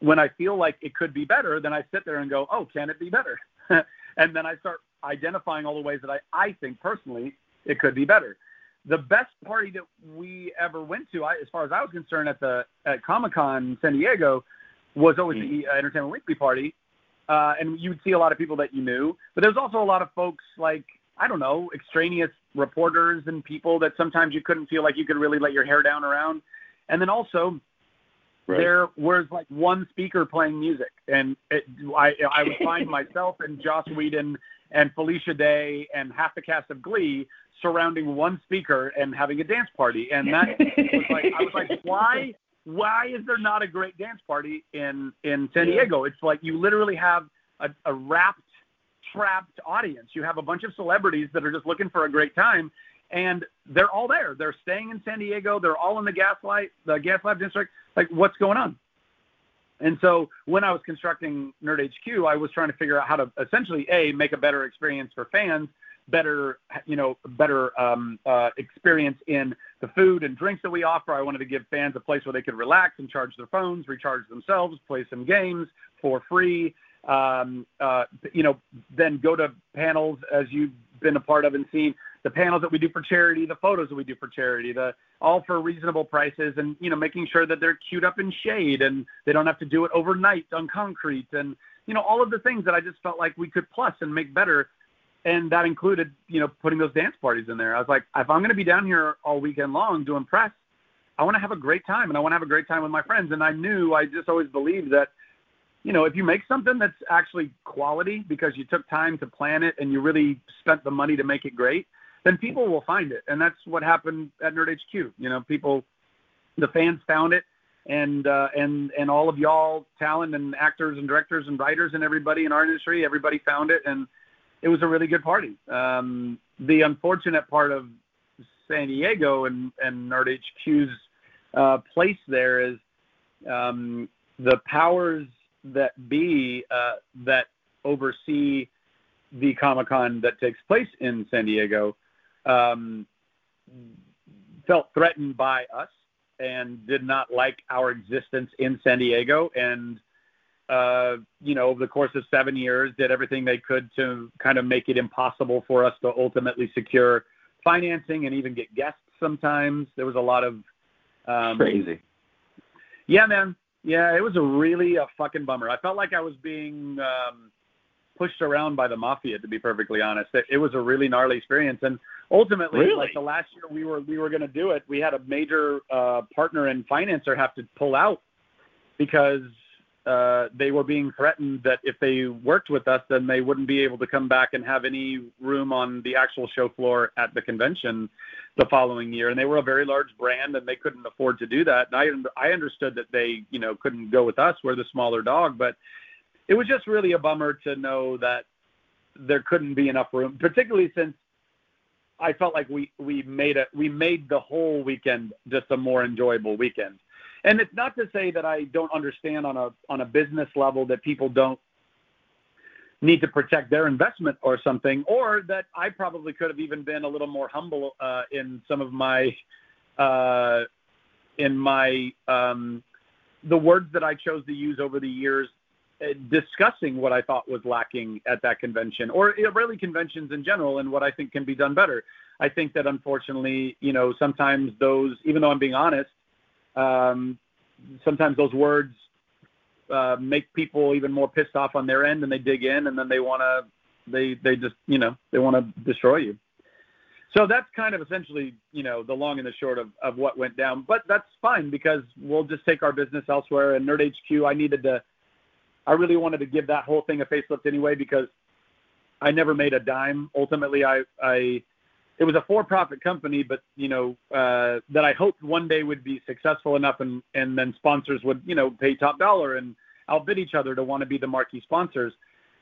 when I feel like it could be better, then I sit there and go, oh, can it be better? [laughs] and then I start identifying all the ways that I, I think personally it could be better. The best party that we ever went to, I, as far as I was concerned, at the at Comic Con San Diego, was always mm. the uh, Entertainment Weekly party, uh, and you'd see a lot of people that you knew. But there's also a lot of folks like I don't know, extraneous reporters and people that sometimes you couldn't feel like you could really let your hair down around. And then also Right. There was like one speaker playing music, and it, I I would find [laughs] myself and Joss Whedon and Felicia Day and half the cast of Glee surrounding one speaker and having a dance party, and that [laughs] was like I was like, why why is there not a great dance party in in San Diego? It's like you literally have a, a wrapped trapped audience. You have a bunch of celebrities that are just looking for a great time, and they're all there. They're staying in San Diego. They're all in the Gaslight, the Gaslamp district. Like, what's going on? And so when I was constructing Nerd HQ, I was trying to figure out how to essentially a make a better experience for fans, better you know better um, uh, experience in the food and drinks that we offer. I wanted to give fans a place where they could relax and charge their phones, recharge themselves, play some games for free. Um, uh, you know, then go to panels as you've been a part of and seen the panels that we do for charity, the photos that we do for charity, the all for reasonable prices, and you know making sure that they're queued up in shade and they don't have to do it overnight on concrete, and you know all of the things that I just felt like we could plus and make better, and that included you know putting those dance parties in there. I was like, if I'm going to be down here all weekend long doing press, I want to have a great time, and I want to have a great time with my friends, and I knew I just always believed that you know, if you make something that's actually quality because you took time to plan it and you really spent the money to make it great, then people will find it. And that's what happened at Nerd HQ. You know, people, the fans found it, and uh, and and all of y'all talent and actors and directors and writers and everybody in our industry, everybody found it, and it was a really good party. Um, the unfortunate part of San Diego and and Nerd HQ's uh, place there is um, the powers that be uh, that oversee the Comic Con that takes place in San Diego um, felt threatened by us and did not like our existence in San Diego. And, uh, you know, over the course of seven years, did everything they could to kind of make it impossible for us to ultimately secure financing and even get guests sometimes. There was a lot of. Um, Crazy. Yeah, man. Yeah, it was a really a fucking bummer. I felt like I was being um, pushed around by the mafia, to be perfectly honest. It, it was a really gnarly experience, and ultimately, really? like the last year we were we were going to do it, we had a major uh, partner and financer have to pull out because uh, they were being threatened that if they worked with us, then they wouldn't be able to come back and have any room on the actual show floor at the convention the following year. And they were a very large brand, and they couldn't afford to do that. And I I understood that they you know couldn't go with us. We're the smaller dog, but it was just really a bummer to know that there couldn't be enough room, particularly since I felt like we we made it we made the whole weekend just a more enjoyable weekend. And it's not to say that I don't understand on a on a business level that people don't need to protect their investment or something, or that I probably could have even been a little more humble uh, in some of my uh, in my um, the words that I chose to use over the years discussing what I thought was lacking at that convention, or really conventions in general, and what I think can be done better. I think that unfortunately, you know, sometimes those, even though I'm being honest, um, sometimes those words uh, make people even more pissed off on their end, and they dig in, and then they want to, they they just, you know, they want to destroy you. So that's kind of essentially, you know, the long and the short of, of what went down. But that's fine because we'll just take our business elsewhere. And Nerd HQ, I needed to I really wanted to give that whole thing a facelift anyway because I never made a dime. Ultimately, I, I it was a for-profit company, but you know uh, that I hoped one day would be successful enough, and and then sponsors would you know pay top dollar and outbid each other to want to be the marquee sponsors.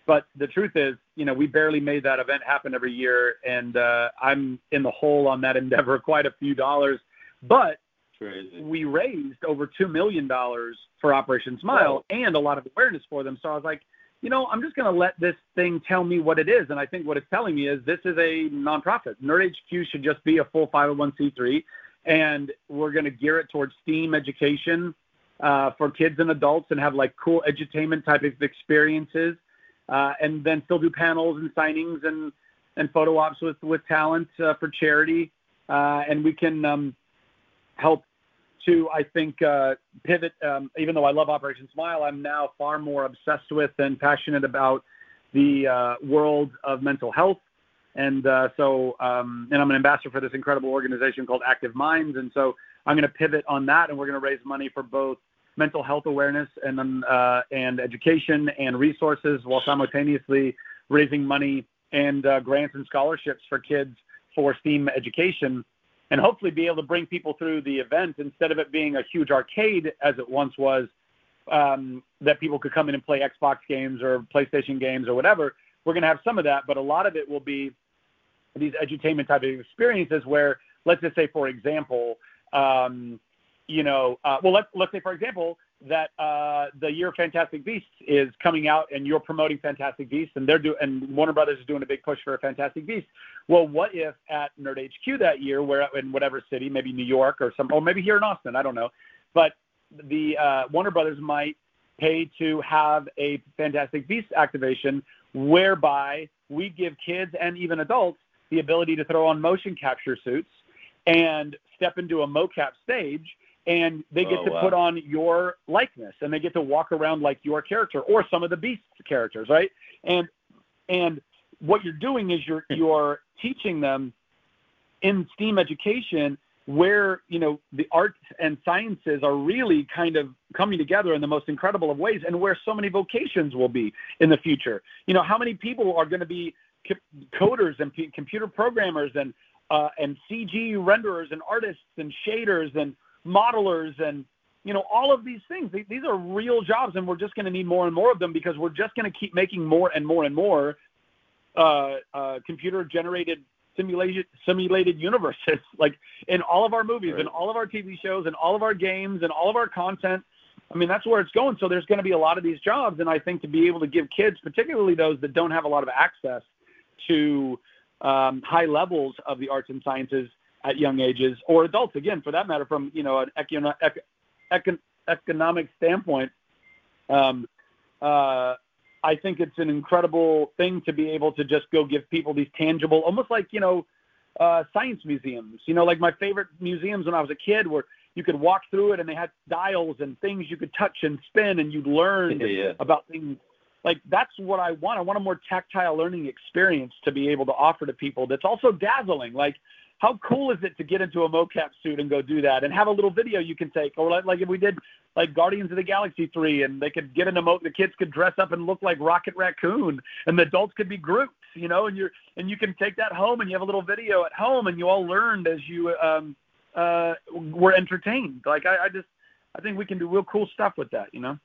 But the truth is, you know, we barely made that event happen every year, and uh, I'm in the hole on that [laughs] endeavor, quite a few dollars. But Crazy. we raised over two million dollars for Operation Smile and a lot of awareness for them. So I was like, you know, I'm just going to let this thing tell me what it is. And I think what it's telling me is this is a nonprofit. Nerd HQ should just be a full 501c3, and we're going to gear it towards STEAM education uh, for kids and adults and have like cool edutainment type of experiences, uh, and then still do panels and signings and and photo ops with with talent uh, for charity, uh, and we can um, help to I think uh, pivot. Um, even though I love Operation Smile, I'm now far more obsessed with and passionate about the uh, world of mental health. And uh, so, um, and I'm an ambassador for this incredible organization called Active Minds. And so, I'm going to pivot on that, and we're going to raise money for both mental health awareness and uh, and education and resources, while simultaneously raising money and uh, grants and scholarships for kids for STEAM education and hopefully be able to bring people through the event instead of it being a huge arcade as it once was um, that people could come in and play Xbox games or PlayStation games or whatever. We're going to have some of that, but a lot of it will be these edutainment type of experiences where, let's just say, for example, um, you know, uh, well, let's let's say, for example, that uh, the year Fantastic Beasts is coming out and you're promoting Fantastic Beasts and they're doing and Warner Brothers is doing a big push for a Fantastic Beasts. Well, what if at Nerd HQ that year, where in whatever city, maybe New York or some, or maybe here in Austin, I don't know, but the uh, Warner Brothers might pay to have a Fantastic Beasts activation whereby we give kids and even adults the ability to throw on motion capture suits and step into a mocap stage and they get oh, to wow. put on your likeness and they get to walk around like your character or some of the beast characters right? And and what you're doing is you're you're teaching them in steam education where you know the arts and sciences are really kind of coming together in the most incredible of ways and where so many vocations will be in the future. You know how many people are going to be coders and p- computer programmers and uh, and cg renderers and artists and shaders and modelers and you know all of these things. These are real jobs and we're just going to need more and more of them because we're just going to keep making more and more and more uh, uh, computer generated simulated simulated universes. [laughs] Like in all of our movies right. and all of our tv shows and all of our games and all of our content. I mean that's where it's going. So there's going to be a lot of these jobs and i think to be able to give kids particularly those that don't have a lot of access to um, high levels of the arts and sciences at young ages, or adults again, for that matter, from you know an econo- econ- economic standpoint. Um, uh, I think it's an incredible thing to be able to just go give people these tangible, almost like you know, uh, science museums. You know, like my favorite museums when I was a kid were you could walk through it and they had dials and things you could touch and spin and you'd learn yeah. about things like that's what I want. I want a more tactile learning experience to be able to offer to people that's also dazzling. Like how cool is it to get into a mocap suit and go do that and have a little video you can take or like, like if we did like Guardians of the Galaxy 3 and they could get in a mo the kids could dress up and look like Rocket Raccoon and the adults could be Groot, you know, and you're and you can take that home and you have a little video at home and you all learned as you um uh were entertained. Like I, I just I think we can do real cool stuff with that, you know.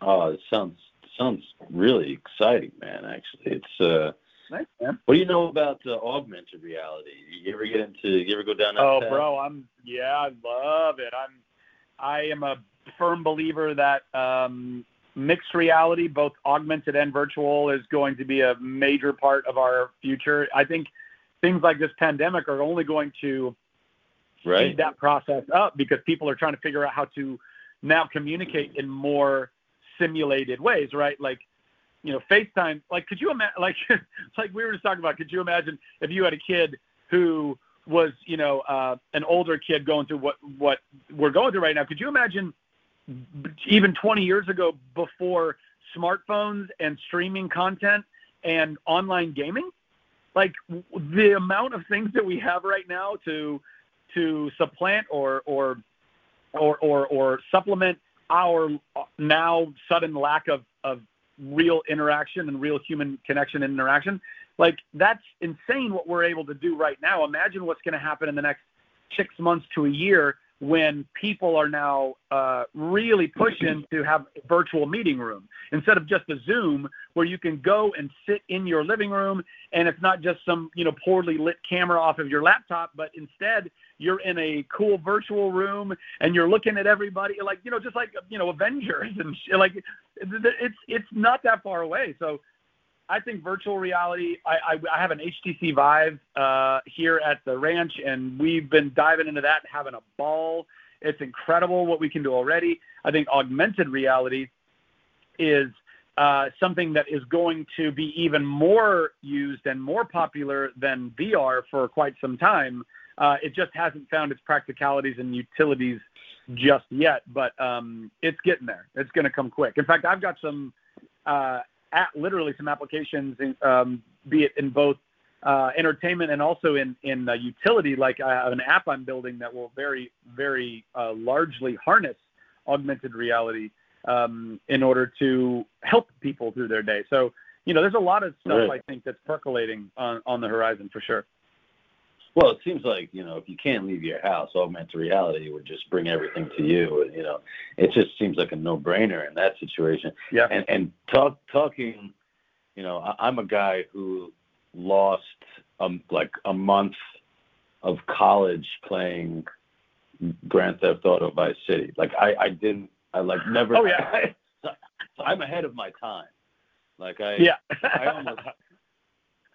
Oh, it sounds sounds really exciting, man, actually. It's uh Nice, man. What do you know about uh, augmented reality? You ever get into? You ever go down that Oh, path? bro, I'm yeah, I love it. I'm I am a firm believer that um, mixed reality, both augmented and virtual, is going to be a major part of our future. I think things like this pandemic are only going to right. speed that process up because people are trying to figure out how to now communicate in more simulated ways, right? Like you know, FaceTime. Like, could you imagine? [laughs] Like, like we were just talking about. Could you imagine if you had a kid who was, you know, uh, an older kid going through what what we're going through right now? Could you imagine even 20 years ago, before smartphones and streaming content and online gaming? Like the amount of things that we have right now to to supplant or or or or, or supplement our now sudden lack of of real interaction and real human connection and interaction. Like that's insane what we're able to do right now. Imagine what's going to happen in the next six months to a year when people are now uh, really pushing to have a virtual meeting room instead of just a Zoom where you can go and sit in your living room and it's not just some you know poorly lit camera off of your laptop, but instead you're in a cool virtual room and you're looking at everybody like you know just like you know Avengers [laughs] and like it's it's not that far away. So I think virtual reality. I, I, I have an HTC Vive uh, here at the ranch, and we've been diving into that, and having a ball. It's incredible what we can do already. I think augmented reality is uh, something that is going to be even more used and more popular than VR for quite some time. Uh, it just hasn't found its practicalities and utilities just yet, but um, it's getting there. It's going to come quick. In fact, I've got some, uh, at, literally some applications, in, um, be it in both uh, entertainment and also in in uh, utility. Like I have an app I'm building that will very very uh, largely harness augmented reality um, in order to help people through their day. So you know, there's a lot of stuff right. I think that's percolating on on the horizon for sure. Well, it seems like you know if you can't leave your house, augmented reality would just bring everything to you. You know, it just seems like a no-brainer in that situation. Yeah. And and talk talking, you know, I, I'm a guy who lost um like a month of college playing Grand Theft Auto Vice City. Like I I didn't I like never. Oh yeah. [laughs] I, so I'm ahead of my time. Like I yeah. I almost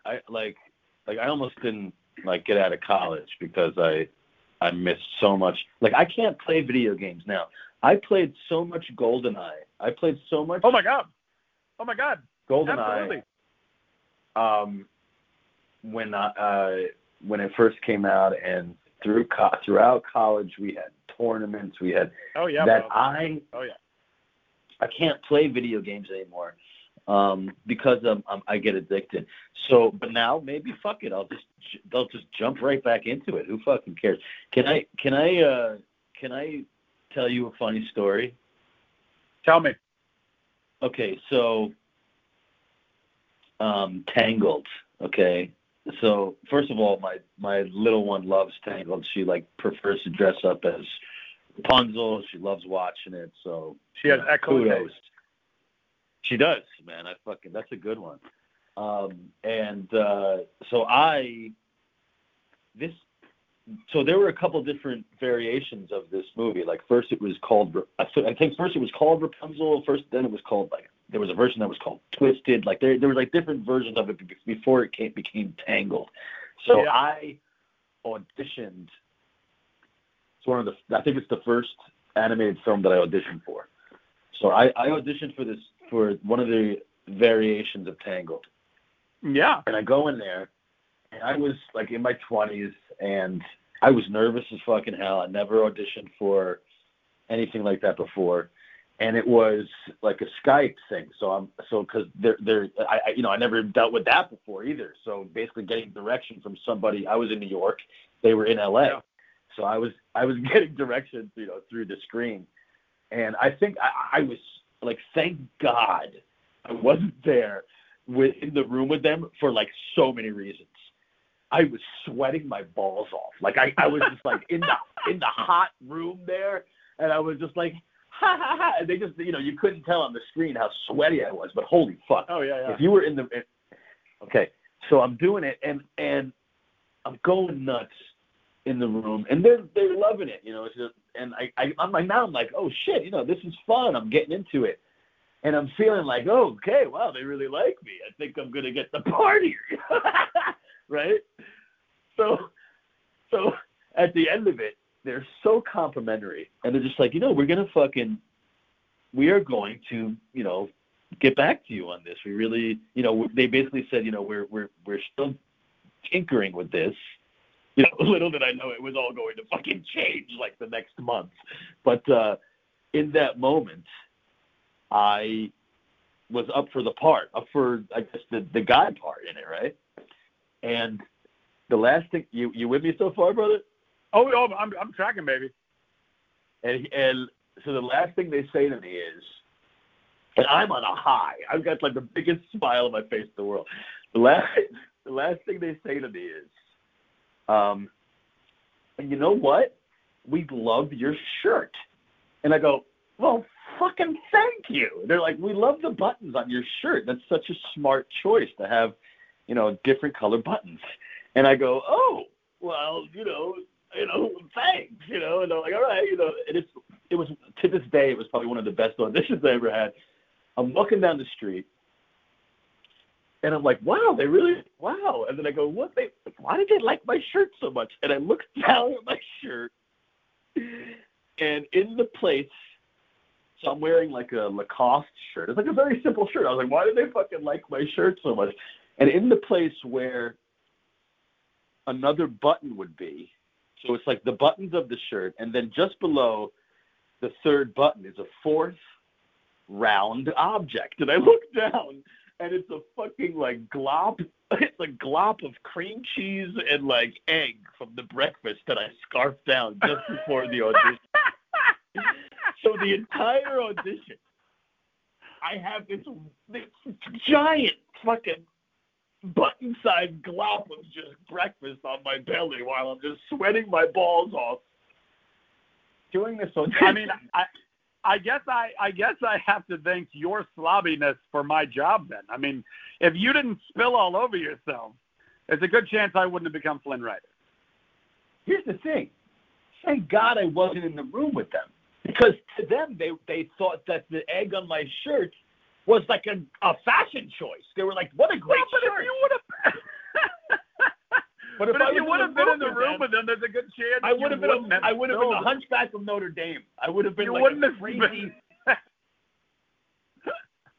I like like I almost didn't like get out of college because I I missed so much. Like I can't play video games now. I played so much GoldenEye. I played so much. Oh my god. Oh my god. GoldenEye. Absolutely. Um, when I, uh, when it first came out, and through co- throughout college, we had tournaments. We had oh yeah that bro. I oh yeah I can't play video games anymore um, because um, um, I get addicted. So, but now maybe fuck it, I'll just I'll just jump right back into it. Who fucking cares? Can I can I uh, can I tell you a funny story? Tell me. Okay, so um, Tangled. Okay, so first of all, my my little one loves Tangled. She like prefers to dress up as Rapunzel. She loves watching it. So she has know, echo kudos. She does, man. I fucking that's a good one. Um, and uh, so I this so there were a couple different variations of this movie. Like first it was called I think first it was called Rapunzel. First then it was called like there was a version that was called Twisted. Like there there were like different versions of it before it came, became Tangled. So yeah. I auditioned. It's one of the I think it's the first animated film that I auditioned for. So I, I auditioned for this for one of the variations of Tangled. Yeah. And I go in there, and I was like in my twenties, and I was nervous as fucking hell. I never auditioned for anything like that before, and it was like a Skype thing. So I'm so because they're they're I, I you know I never dealt with that before either. So basically getting direction from somebody. I was in New York, they were in LA, Yeah. so I was I was [laughs] getting direction you know through the screen, and I think I, I was like thank God I wasn't there with in the room with them for like so many reasons. I was sweating my balls off. Like I, I was just like in the in the hot room there, and I was just like [laughs] ha ha ha. And they just you know you couldn't tell on the screen how sweaty I was, but holy fuck! Oh yeah, yeah. If you were in the okay, so I'm doing it, and and I'm going nuts in the room, and they're they're loving it, you know. It's just, and I, I I'm like now I'm like oh shit, you know this is fun. I'm getting into it, and I'm feeling like oh okay, wow they really like me. I think I'm gonna get the [laughs] part here, [laughs] right? So so at the end of it, they're so complimentary, and they're just like you know we're gonna fucking we are going to you know get back to you on this. We really, you know, they basically said, you know, we're we're we're still tinkering with this. You know, [laughs] little did I know it was all going to fucking change like the next month. But uh in that moment, I was up for the part, up for I guess the the guy part in it, right? And the last thing you you with me so far, brother? Oh, oh I'm I'm tracking, baby. And and so the last thing they say to me is, and I'm on a high. I've got like the biggest [laughs] smile on my face in the world. The last the last thing they say to me is, um, and you know what? We love your shirt. And I go, well, fucking thank you. They're like, we love the buttons on your shirt. That's such a smart choice to have, you know, different color buttons. And I go, oh, well, you know, you know, thanks, you know. And they're like, all right, you know. And it's it was to this day, it was probably one of the best auditions I ever had. I'm walking down the street, and I'm like, wow, they really, wow. And then I go, what? They, why did they like my shirt so much? And I look [laughs] down at my shirt, and in the place, so I'm wearing like a Lacoste shirt. It's like a very simple shirt. I was like, why did they fucking like my shirt so much? And in the place where another button would be, so it's like the buttons of the shirt, and then just below the third button is a fourth round object. And I look down, and it's a fucking like glop. [laughs] It's a glop of cream cheese and like egg from the breakfast that I scarfed down just before the audition. [laughs] so the entire audition, I have this, this giant fucking button-sized glop of just breakfast on my belly while I'm just sweating my balls off doing this audition. I mean, I, I guess I, I guess I have to thank your slobbiness for my job. Then, I mean, if you didn't spill all over yourself, there's a good chance I wouldn't have become Flynn Rider. Here's the thing: thank God I wasn't in the room with them because to them they they thought that the egg on my shirt was like a, a fashion choice. They were like, "What a great well, but shirt!" If you would have, but but if, I if you would have been in the room with them, there's a good chance I would have been. A, I would have been the. Hunchback of Notre Dame. I would have been You like wouldn't a have crazy. been- [laughs]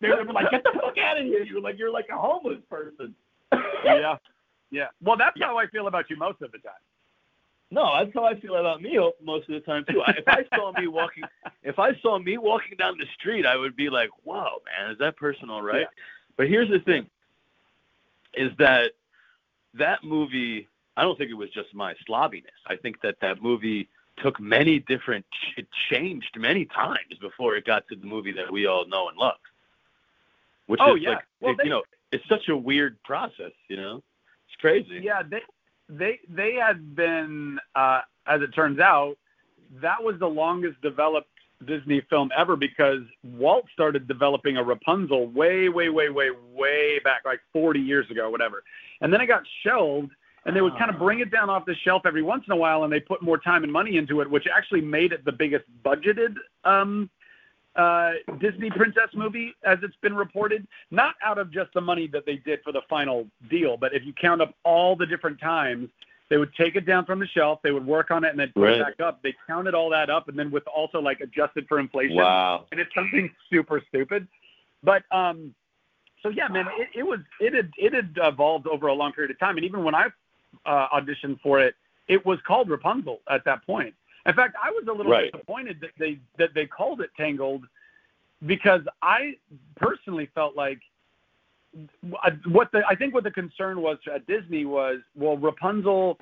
They would have been like, "Get the fuck out of here! You're like you're like a homeless person." [laughs] yeah, yeah. Well, that's Yeah. how I feel about you most of the time. No, that's how I feel about me most of the time too. If I saw me [laughs] walking, if I saw me walking down the street, I would be like, "Wow, man, is that person all right?" Yeah. But here's the thing: is that that movie? I don't think it was just my slobbiness. I think that that movie took many different. It changed many times before it got to the movie that we all know and love. Which Oh, is yeah. like, Well, it- they- you know, it's such a weird process. You know, it's crazy. Yeah, they they they had been, uh, as it turns out, that was the longest developed Disney film ever because Walt started developing a Rapunzel way, way, way, way, way back, like 40 years ago, whatever. And then it got shelved, and they would kind of bring it down off the shelf every once in a while, and they put more time and money into it, which actually made it the biggest budgeted um, uh, Disney princess movie, as it's been reported. Not out of just the money that they did for the final deal, but if you count up all the different times, they would take it down from the shelf, they would work on it, and then put it back up. They counted all that up, and then with also like adjusted for inflation Wow. and it's something super stupid. But um, so yeah, man, it, it was it had it had evolved over a long period of time, and even when I uh, auditioned for it, it was called Rapunzel at that point. In fact, I was a little Right. disappointed that they that they called it Tangled because I personally felt like uh, what the I think what the concern was at Disney was well Rapunzel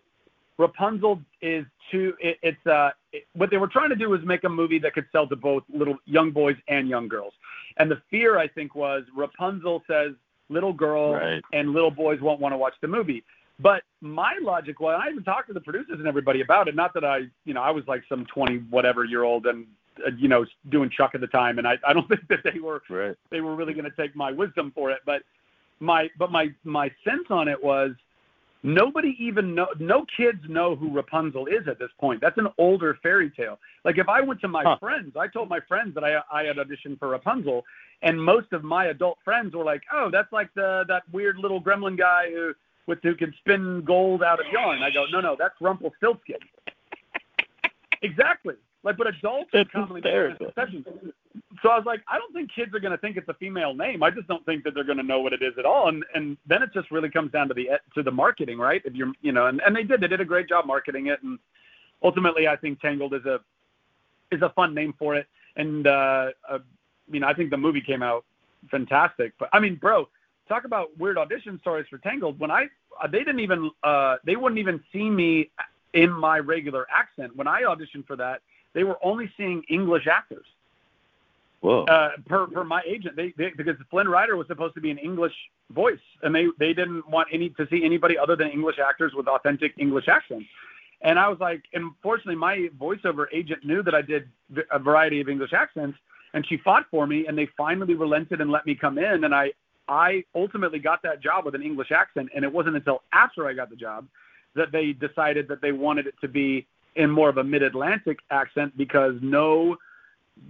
Rapunzel is too it, it's uh it, what they were trying to do was make a movie that could sell to both little young boys and young girls. And the fear I think was Rapunzel says little girl Right. and little boys won't want to watch the movie. But my logic was I even talked to the producers and everybody about it. Not that I, you know, I was like some 20 whatever year old and uh, you know doing Chuck at the time, and I, I don't [laughs] think that they were Right. they were really going to take my wisdom for it. But my but my my sense on it was nobody even know no kids know who Rapunzel is at this point. That's an older fairy tale. Like if I went to my Huh. friends, I told my friends that I I had auditioned for Rapunzel, and most of my adult friends were like, "Oh, that's like the that weird little gremlin guy who with who can spin gold out of yarn." I go, "No, no, that's Rumpelstiltskin." exactly. Like, but adults That's commonly hysterical. exceptions. So I was like, I don't think kids are going to think it's a female name. I just don't think that they're going to know what it is at all. And and then it just really comes down to the to the marketing, right? If you're, you know, and, and they did. They did a great job marketing it. And ultimately, I think Tangled is a is a fun name for it. And uh, uh, you know, I think the movie came out fantastic. But I mean, bro, talk about weird audition stories for Tangled. When I uh, they didn't even uh, they wouldn't even see me in my regular accent when I auditioned for that. They were only seeing English actors Whoa. uh, per per my agent. They, they because Flynn Rider was supposed to be an English voice, and they they didn't want any to see anybody other than English actors with authentic English accents. And I was like, and fortunately, my voiceover agent knew that I did a variety of English accents, and she fought for me, and they finally relented and let me come in, and I I ultimately got that job with an English accent, and it wasn't until after I got the job that they decided that they wanted it to be in more of a mid-Atlantic accent because no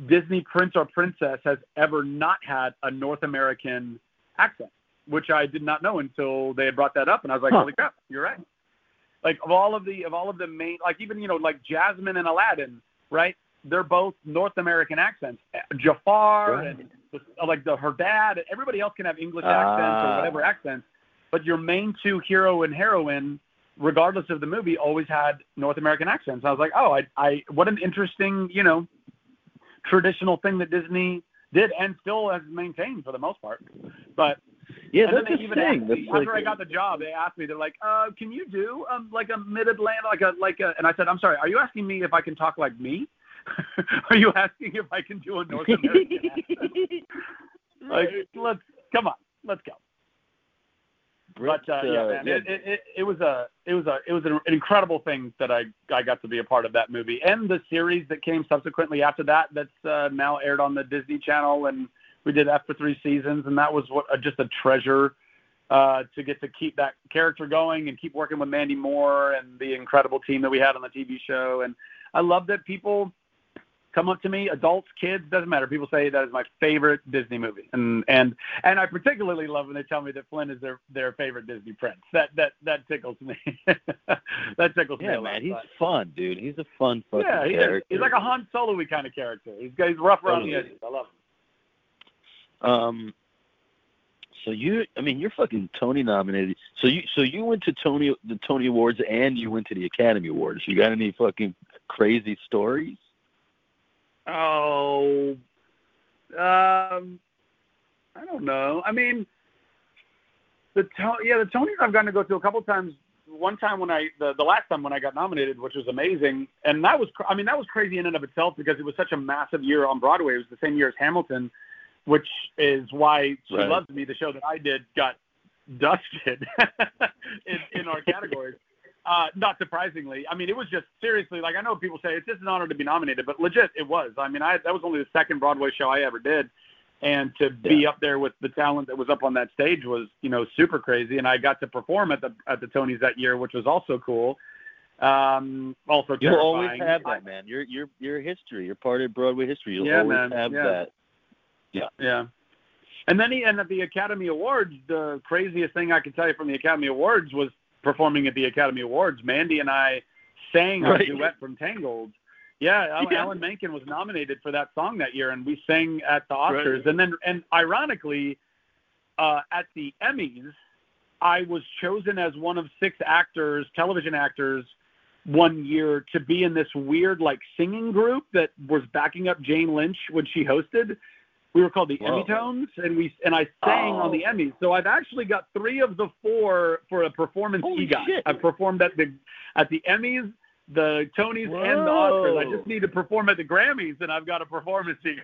Disney prince or princess has ever not had a North American accent, which I did not know until they had brought that up, and I was like, Huh. holy crap, you're right. Like of all of the of all of the main, like even you know like Jasmine and Aladdin, right? They're both North American accents. Jafar Right. and the, like the her dad, everybody else can have English accents or whatever accents, but your main two hero and heroine, regardless of the movie, always had North American accents. I was like, oh, I, I, what an interesting, you know, traditional thing that Disney did and still has maintained for the most part. But Yeah, and then that's they the even thing. asked me, like, after I got the job, they asked me, they're like, uh, can you do um, like a mid-Atlantic, like a like a? And I said, I'm sorry, are you asking me if I can talk like me? [laughs] are you asking if I can do a North American accent? [laughs] Like, let's come on, let's go. But uh, yeah, uh, man, It, it, it, it was a it was a it was an incredible thing that I I got to be a part of that movie and the series that came subsequently after that. That's uh, now aired on the Disney Channel, and we did that for three seasons, and that was what uh, just a treasure uh, to get to keep that character going and keep working with Mandy Moore and the incredible team that we had on the TV show. And I love that people come up to me, adults, kids, doesn't matter. People say that is my favorite Disney movie, and and and I particularly love when they tell me that Flynn is their their favorite Disney prince. That that that tickles me. [laughs] that tickles me. yeah, a lot, man, he's fun, dude. He's a fun fucking yeah, he's, character. he's like a Han Solo-y kind of character. He's he's rough around the edges. I love him. Um, so you, I mean, you're fucking Tony nominated. So you, so you went to Tony, the Tony Awards, and you went to the Academy Awards. You got any fucking crazy stories? Oh, um, I don't know. I mean, the to- yeah, the Tonys I've gotten to go to a couple times. One time when I the, the last time when I got nominated, which was amazing, and that was I mean that was crazy in and of itself because it was such a massive year on Broadway. It was the same year as Hamilton, which is why She Right. Loves Me, the show that I did, got dusted [laughs] in, in our [laughs] categories. Uh, not surprisingly, I mean, it was just seriously like I know people say it's just an honor to be nominated, but legit, it was. I mean, I that was only the second Broadway show I ever did, and to be up there with the talent that was up on that stage was you know super crazy. And I got to perform at the at the Tonys that year, which was also cool. Um, also You'll always have that, man. You're you're you're history. You're part of Broadway history. You'll Yeah, always man. have Yeah. that. Yeah. Yeah. And then he, and at the Academy Awards, the craziest thing I can tell you from the Academy Awards was performing at the Academy Awards. Mandy and I sang a Right. duet from Tangled. Yeah, Yeah. Alan Menken was nominated for that song that year, and we sang at the Oscars. And then, and ironically, uh, at the Emmys, I was chosen as one of six actors, television actors, one year to be in this weird like singing group that was backing up Jane Lynch when she hosted. We were called the Whoa. Emmy Tones, and we and I sang on the Oh. Emmys. So I've actually got three of the four for a performance Holy EGOT. shit. I've performed at the at the Emmys, the Tonys, and the Oscars. I just need to perform at the Grammys, and I've got a performance EGOT.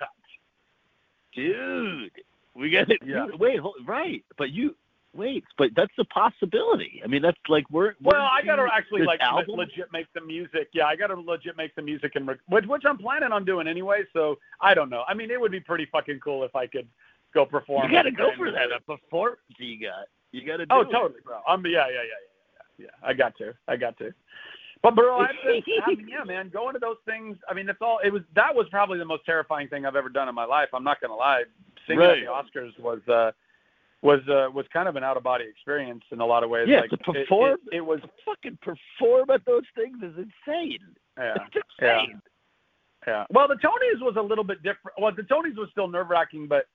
dude. We got it. Yeah. Wait, hold, right? But you wait, but that's a possibility. I mean, that's like we're. we're Well, I got to actually like album? legit make some music. Yeah, I got to legit make some music and rec- which which I'm planning on doing anyway. So I don't know. I mean, it would be pretty fucking cool if I could go perform. You got to go for that. A performance you got. You got to. Oh, it. totally, bro. I'm yeah, yeah, yeah, yeah, yeah. Yeah, I got to. I got to. But bro, I've been, [laughs] I mean, yeah, man, going to those things. I mean, it's all. It was that was probably the most terrifying thing I've ever done in my life. I'm not gonna lie. Singing Right. at the Oscars was uh was uh was kind of an out of body experience in a lot of ways. Yeah, like, to it- perform- It, it, was. To fucking perform at those things is insane. Yeah. [laughs] It's Yeah. insane. Yeah. Well, the Tonys was a little bit different. Well, the Tonys was still nerve wracking, but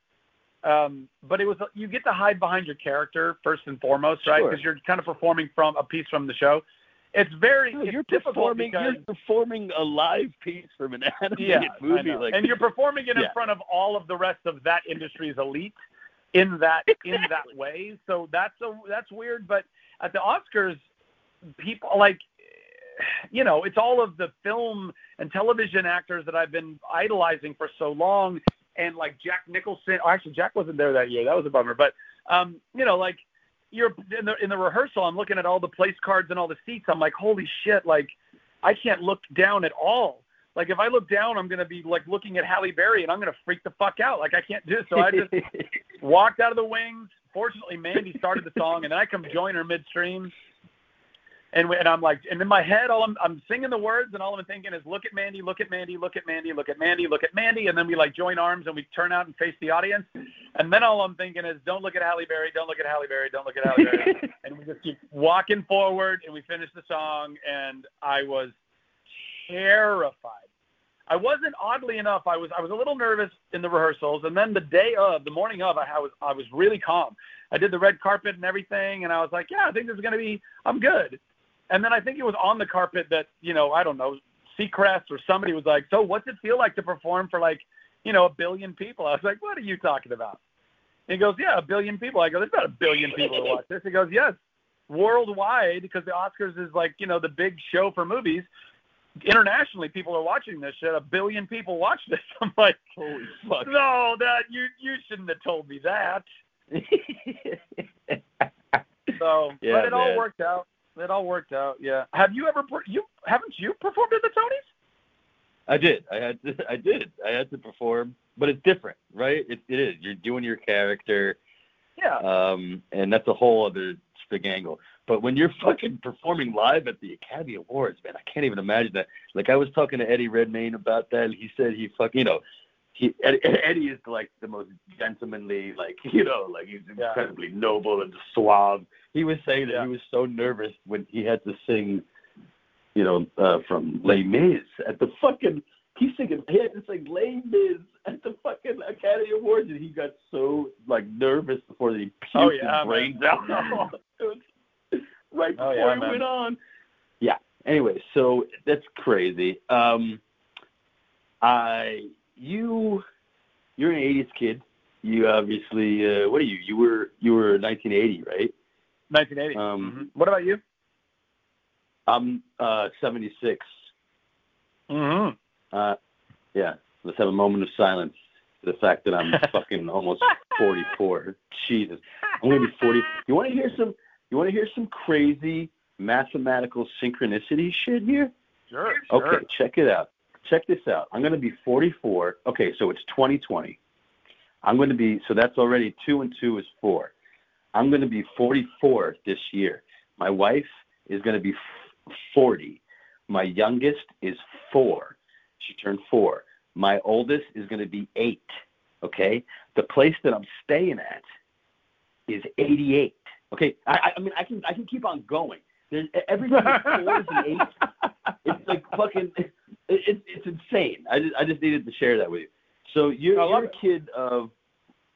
um, but it was you get to hide behind your character first and foremost, right? Sure. Because you're kind of performing from a piece from the show. It's very No, it's you're performing. because You're performing a live piece from an [laughs] animated yeah, movie. Like, and you're performing it in [laughs] Yeah. front of all of the rest of that industry's elite in that [laughs] in that way. So that's a that's weird. But at the Oscars, people like you know it's all of the film and television actors that I've been idolizing for so long, and like Jack Nicholson. Oh, actually, Jack wasn't there that year. That was a bummer. But um, you know, like you're in the in the rehearsal. I'm looking at all the place cards and all the seats. I'm like, holy shit! Like I can't look down at all. Like if I look down, I'm gonna be like looking at Halle Berry, and I'm gonna freak the fuck out. Like I can't do. It. So I just [laughs] walked out of the wings. Fortunately, Mandy started the song, and then I come join her midstream. and we, and I'm like, and in my head, all I'm I'm singing the words, and all I'm thinking is, look at Mandy, look at Mandy, look at Mandy, look at Mandy, look at Mandy, and then we like join arms and we turn out and face the audience, and then all I'm thinking is, don't look at Halle Berry, don't look at Halle Berry, don't look at Halle Berry, [laughs] and we just keep walking forward, and we finish the song, and I was terrified. I wasn't oddly enough. I was I was a little nervous in the rehearsals, and then the day of, the morning of, I was I was really calm. I did the red carpet and everything, and I was like, yeah, I think this is gonna be, I'm good. And then I think it was on the carpet that you know I don't know Seacrest or somebody was like, so what's it feel like to perform for like you know a billion people? I was like, what are you talking about? And he goes, yeah, a billion people. I go, there's not a billion people to watch this. He goes, yes, worldwide because the Oscars is like you know the big show for movies internationally people are watching this shit. A billion people watch this. [laughs] I'm like, Holy fuck. no, that you you shouldn't have told me that. [laughs] So, Yeah, but it all worked out. It all worked out. Yeah. Have you ever you haven't you performed at the Tonys? I did. I had to. I did. I had to perform, but it's different, right? It, it is. You're doing your character, Yeah. um, and that's a whole other big angle. But when you're [laughs] fucking performing live at the Academy Awards, man, I can't even imagine that. Like I was talking to Eddie Redmayne about that. and He said he fuck, you know, he Eddie, Eddie is like the most gentlemanly, like [laughs] you know, like he's Yeah. incredibly noble and suave. He was saying that Yeah. he was so nervous when he had to sing, you know, uh, from Les Mis at the fucking. He's singing. He had to sing Les Mis at the fucking Academy Awards, and he got so like nervous before he puked Oh, yeah, his brains out. [laughs] It was right Oh, before yeah, he man. went on. Yeah. Anyway, so that's crazy. Um, I you you're an '80s kid. You obviously uh, what are you? You were you were 1980, right? 1980. Um, Mhm. What about you? I'm uh, 76. Mm-hmm. Uh, yeah. Let's have a moment of silence for the fact that I'm [laughs] fucking almost 44. Jesus, I'm gonna be 40. You want to hear some? You want to hear some crazy mathematical synchronicity shit here? Sure. Sure. Okay, check it out. Check this out. I'm going to be 44. Okay, so it's 2020. I'm going to be, so that's already two and two is four. I'm going to be 44 this year. My wife is going to be 40. My youngest is four. She turned four. My oldest is going to be eight. Okay, the place that I'm staying at is 88. Okay, I, I- mean I can I can keep on going. There's everything is fours and eights [laughs] it's like fucking [laughs] it, it, it's insane. I just i just needed to share that with you. So you're, you're a kid of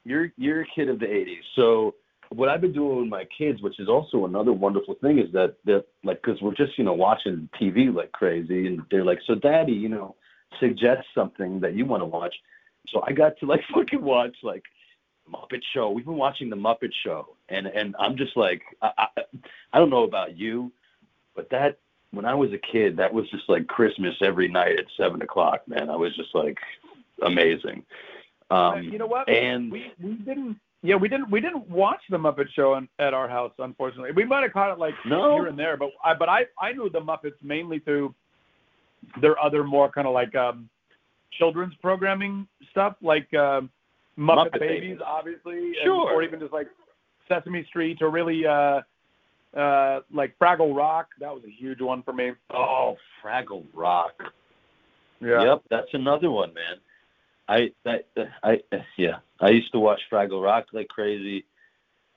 you're you're a kid of the 80s so what i've been doing with my kids which is also another wonderful thing is that that like because we're just you know watching tv like crazy and they're like so daddy you know suggest something that you want to watch. So i got to like [laughs] fucking watch like Muppet Show. We've been watching the Muppet Show, and and I'm just like, I, I, I don't know about you, but that when I was a kid, that was just like Christmas every night at seven o'clock. Man, I was just like amazing. Um, you know what? And we we didn't. Yeah, we didn't. We didn't watch the Muppet Show in, at our house, unfortunately. We might have caught it like No. here and there, but I but I I knew the Muppets mainly through their other more kind of like um children's programming stuff, like um Muppet, Muppet Babies, Babies. obviously, and- Sure. or even just like Sesame Street, or really uh uh like Fraggle Rock. That was a huge one for me. oh, Fraggle Rock. Yeah. Yep, that's another one, man. I that I yeah, I used to watch Fraggle Rock like crazy.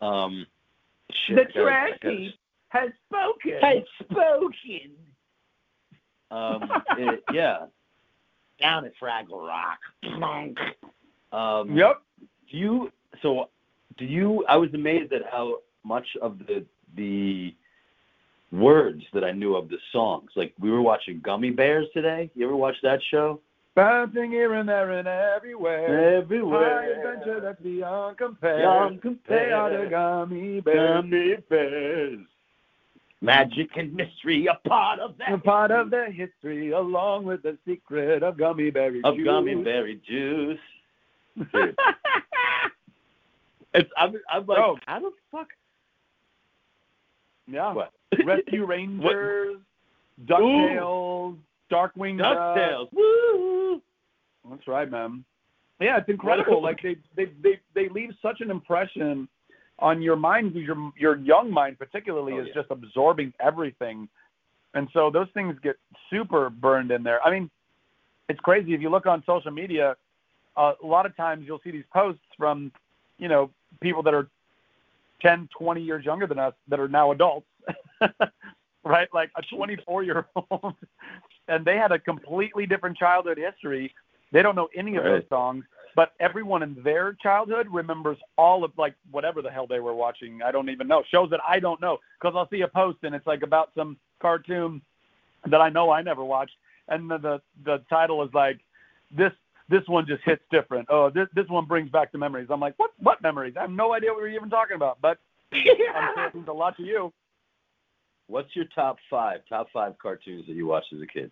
Um, shit, I gotta- I gotta- has spoken. has spoken. Um, it, [laughs] yeah, down at Fraggle Rock. Um, Yep. Do you? So, do you? I was amazed at how much of the the words that I knew of the songs. Like we were watching Gummi Bears today. You ever watch that show? Bouncing here and there and everywhere. Everywhere. High adventure that's beyond compare. Beyond They are the gummy bears. Gummi Bears. Magic and mystery, a part of that. A part of their history, along with the secret of gummy berry of juice. gummy berry juice. [laughs] It's I'm I'm like Oh. how the fuck yeah. what? Rescue [laughs] Rangers, DuckTales, Darkwing Duck. DuckTales. Woo! That's right, man. Yeah, it's incredible. like they, they they they leave such an impression on your mind, your your young mind particularly Oh, is yeah. just absorbing everything, and so those things get super burned in there. I mean, it's crazy if you look on social media. Uh, a lot of times you'll see these posts from, you know, people that are 10, 20 years younger than us that are now adults, [laughs] right? Like a 24 year old, [laughs] and they had a completely different childhood history. They don't know any of those songs, but everyone in their childhood remembers all of like whatever the hell they were watching. I don't even know shows that I don't know because I'll see a post and it's like about some cartoon that I know I never watched, and the the, the title is like this. This one just hits different. Oh, this this one brings back the memories. I'm like, what what memories? I have no idea what we're even talking about, but I'm sure it means a lot to you. What's your top five? Top five cartoons that you watched as a kid?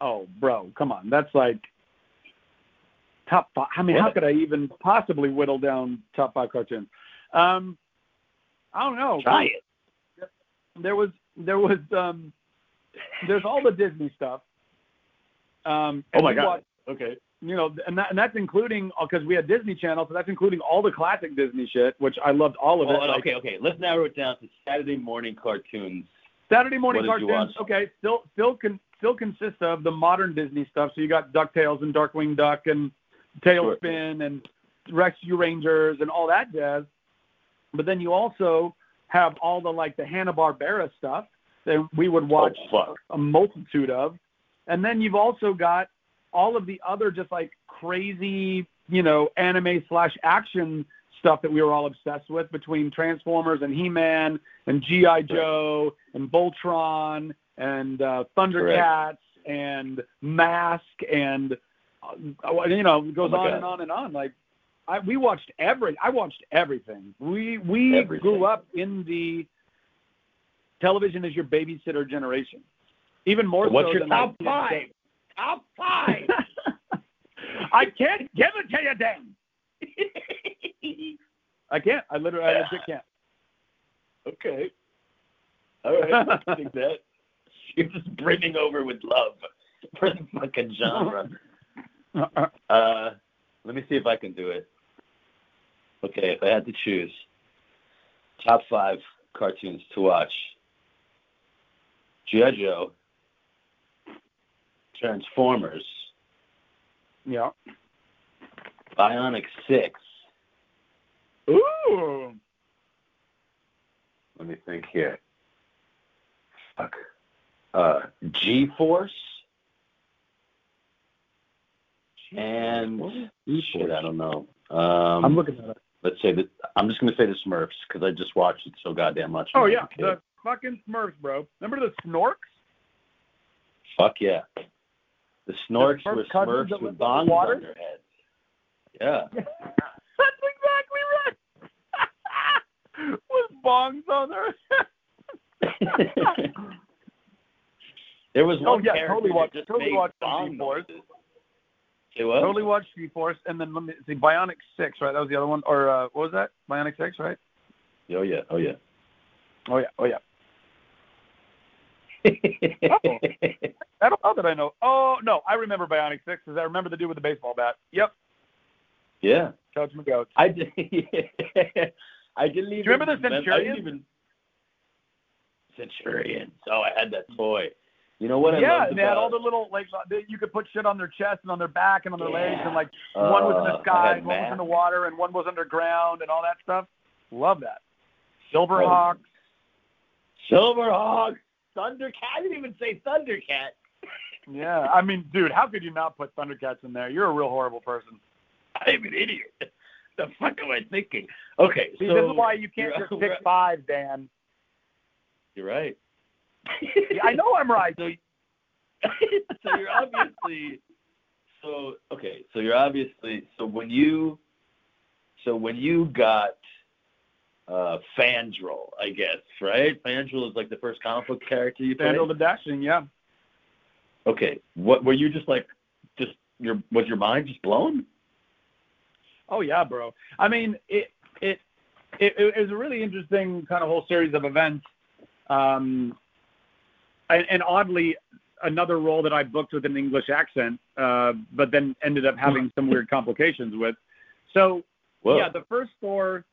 Oh, bro, come on. That's like top five. I mean, how could I even possibly whittle down top five cartoons? Um, I don't know. Try it. There was there was um, there's all the Disney stuff. Um, Oh my god. watched- Okay. you know, and, that, and that's including because we had Disney Channel, so that's including all the classic Disney shit, which I loved all of Well, it. like okay, okay. Let's narrow it down to Saturday morning cartoons. Saturday morning What did you cartoons. watch? Okay, still still con, still consists of the modern Disney stuff. So you got Ducktales and Darkwing Duck and TaleSpin and Rescue Rangers and all that jazz. But then you also have all the like the Hanna Barbera stuff that we would watch Oh, a multitude of. And then you've also got all of the other just like crazy, you know, anime slash action stuff that we were all obsessed with between Transformers and He-Man and G.I. Joe and Voltron and uh, Thundercats and Mask and uh, you know it goes Oh on God. and on and on. Like I, we watched every I watched everything. We we Everything. grew up in the television is your babysitter generation. Even more What's so your than top five? Top [laughs] five. I can't give it to you, Dan. I can't. I literally, I legit can't. okay. All right. I think that. [laughs] You're just brimming over with love for the fucking genre. [laughs] Uh, let me see if I can do it. Okay, if I had to choose top five cartoons to watch, G.I. Joe, Transformers, yeah. Bionic Six. Ooh. Let me think here. Fuck. Uh, G Force. And shit, I don't know. Um, I'm looking at it. let's say that I'm just gonna say the Smurfs because I just watched it so goddamn much. Oh yeah, was a kid. the fucking Smurfs, bro. Remember the Snorks? Fuck yeah. The Snorks Smurf were Smurfs with bongs water? on their heads. Yeah. [laughs] That's exactly right. [laughs] With bongs on their. Heads. [laughs] there was Oh, one yeah, character totally that watched- just totally made watched bong G-Force. noises. Say what? totally watched G-Force, and then let me see, Bionic Six, right? That was the other one, or uh, what was that? Bionic Six, right? Oh yeah. Oh yeah. Oh yeah, oh yeah. I don't know that I know. Oh no, I remember Bionic Six because I remember the dude with the baseball bat. Yep, yeah. Coach McGoat. I did. [laughs] I didn't even. Do you remember the I Centurion? didn't even. Centurion. Oh, I had that toy. You know what I yeah, they had all the little like they, you could put shit on their chest and on their back and on their legs, and like one was in Uh, the sky, had and one was in the water, and one was underground, and all that stuff. Love that. Silverhawks. Right. Silverhawk, Thundercat. I didn't even say Thundercat. Yeah, I mean, dude, how could you not put Thundercats in there? You're a real horrible person. I'm an idiot. [laughs] The fuck am I thinking? Okay, See, so this is why you can't just pick five, Dan. You're right. I know I'm right. [laughs] So, [laughs] so you're obviously so okay. So you're obviously so when you so when you got uh Fandral, I guess, right? Fandral is like the first comic book character you played. Fandral the Dashing, yeah. Okay, what were you just like? Just your was your mind just blown? Oh yeah, bro. I mean, it it it, it was a really interesting kind of whole series of events. Um, and, and oddly, another role that I booked with an English accent, uh, but then ended up having [laughs] some weird complications with. So Whoa. yeah, the first Thor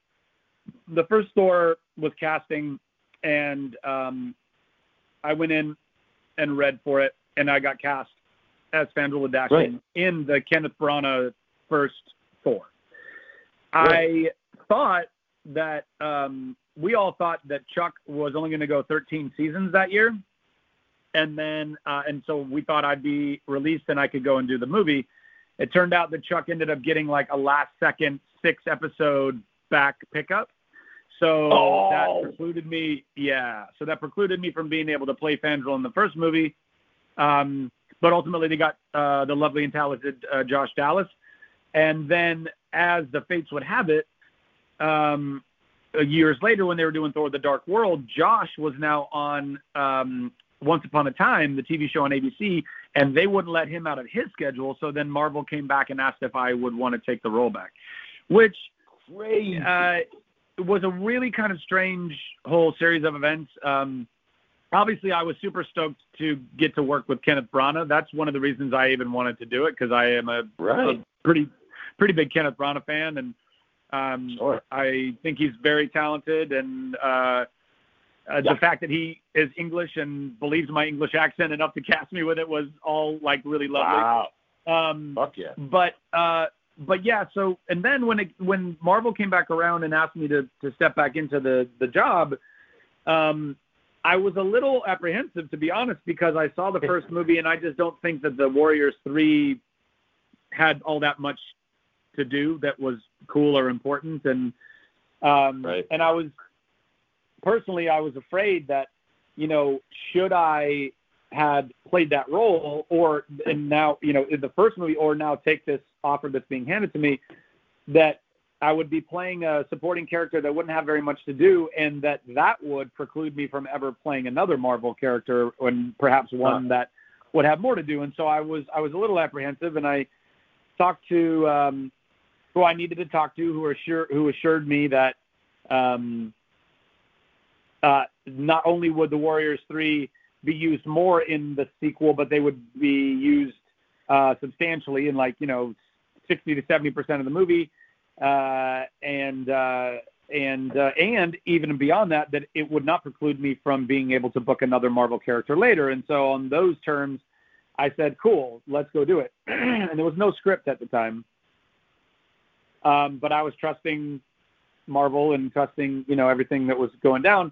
the first Thor was casting, and um, I went in and read for it, and I got cast as Fandral the Dashing Right. in the Kenneth Branagh first Thor. Right. I thought that um, we all thought that Chuck was only going to go 13 seasons that year, and then uh, and so we thought I'd be released and I could go and do the movie. It turned out that Chuck ended up getting like a last second six episode back pickup. So Oh. that precluded me, yeah. So that precluded me from being able to play Fandral in the first movie. Um, but ultimately, they got uh, the lovely and talented uh, Josh Dallas. And then, as the fates would have it, um, years later, when they were doing Thor: The Dark World, Josh was now on um, Once Upon a Time, the TV show on ABC, and they wouldn't let him out of his schedule. So then Marvel came back and asked if I would want to take the role back, which Crazy. uh, it was a really kind of strange whole series of events. Um, obviously, I was super stoked to get to work with Kenneth Branagh. That's one of the reasons I even wanted to do it because I am a, right. a pretty pretty big Kenneth Branagh fan, and um, Sure. I think he's very talented. And uh, uh, Yeah. the fact that he is English and believes my English accent enough to cast me with it was all like really lovely. Wow. Um, Fuck yeah. but uh but yeah so and then when it when marvel came back around and asked me to to step back into the the job um i was a little apprehensive to be honest because i saw the first movie and i just don't think that the warriors 3 had all that much to do that was cool or important and um Right. and i was personally i was afraid that you know should i had played that role or and now you know in the first movie or now take this offer that's being handed to me that I would be playing a supporting character that wouldn't have very much to do and that that would preclude me from ever playing another Marvel character and perhaps one that would have more to do. And so I was I was a little apprehensive and I talked to um who I needed to talk to who assured who assured me that um uh not only would the Warriors 3 be used more in the sequel, but they would be used uh, substantially in like you know 60 to 70 percent of the movie, uh, and uh, and uh, and even beyond that, that it would not preclude me from being able to book another Marvel character later. And so on those terms, I said, "Cool, let's go do it." [clears throat] and there was no script at the time, um, but I was trusting Marvel and trusting you know everything that was going down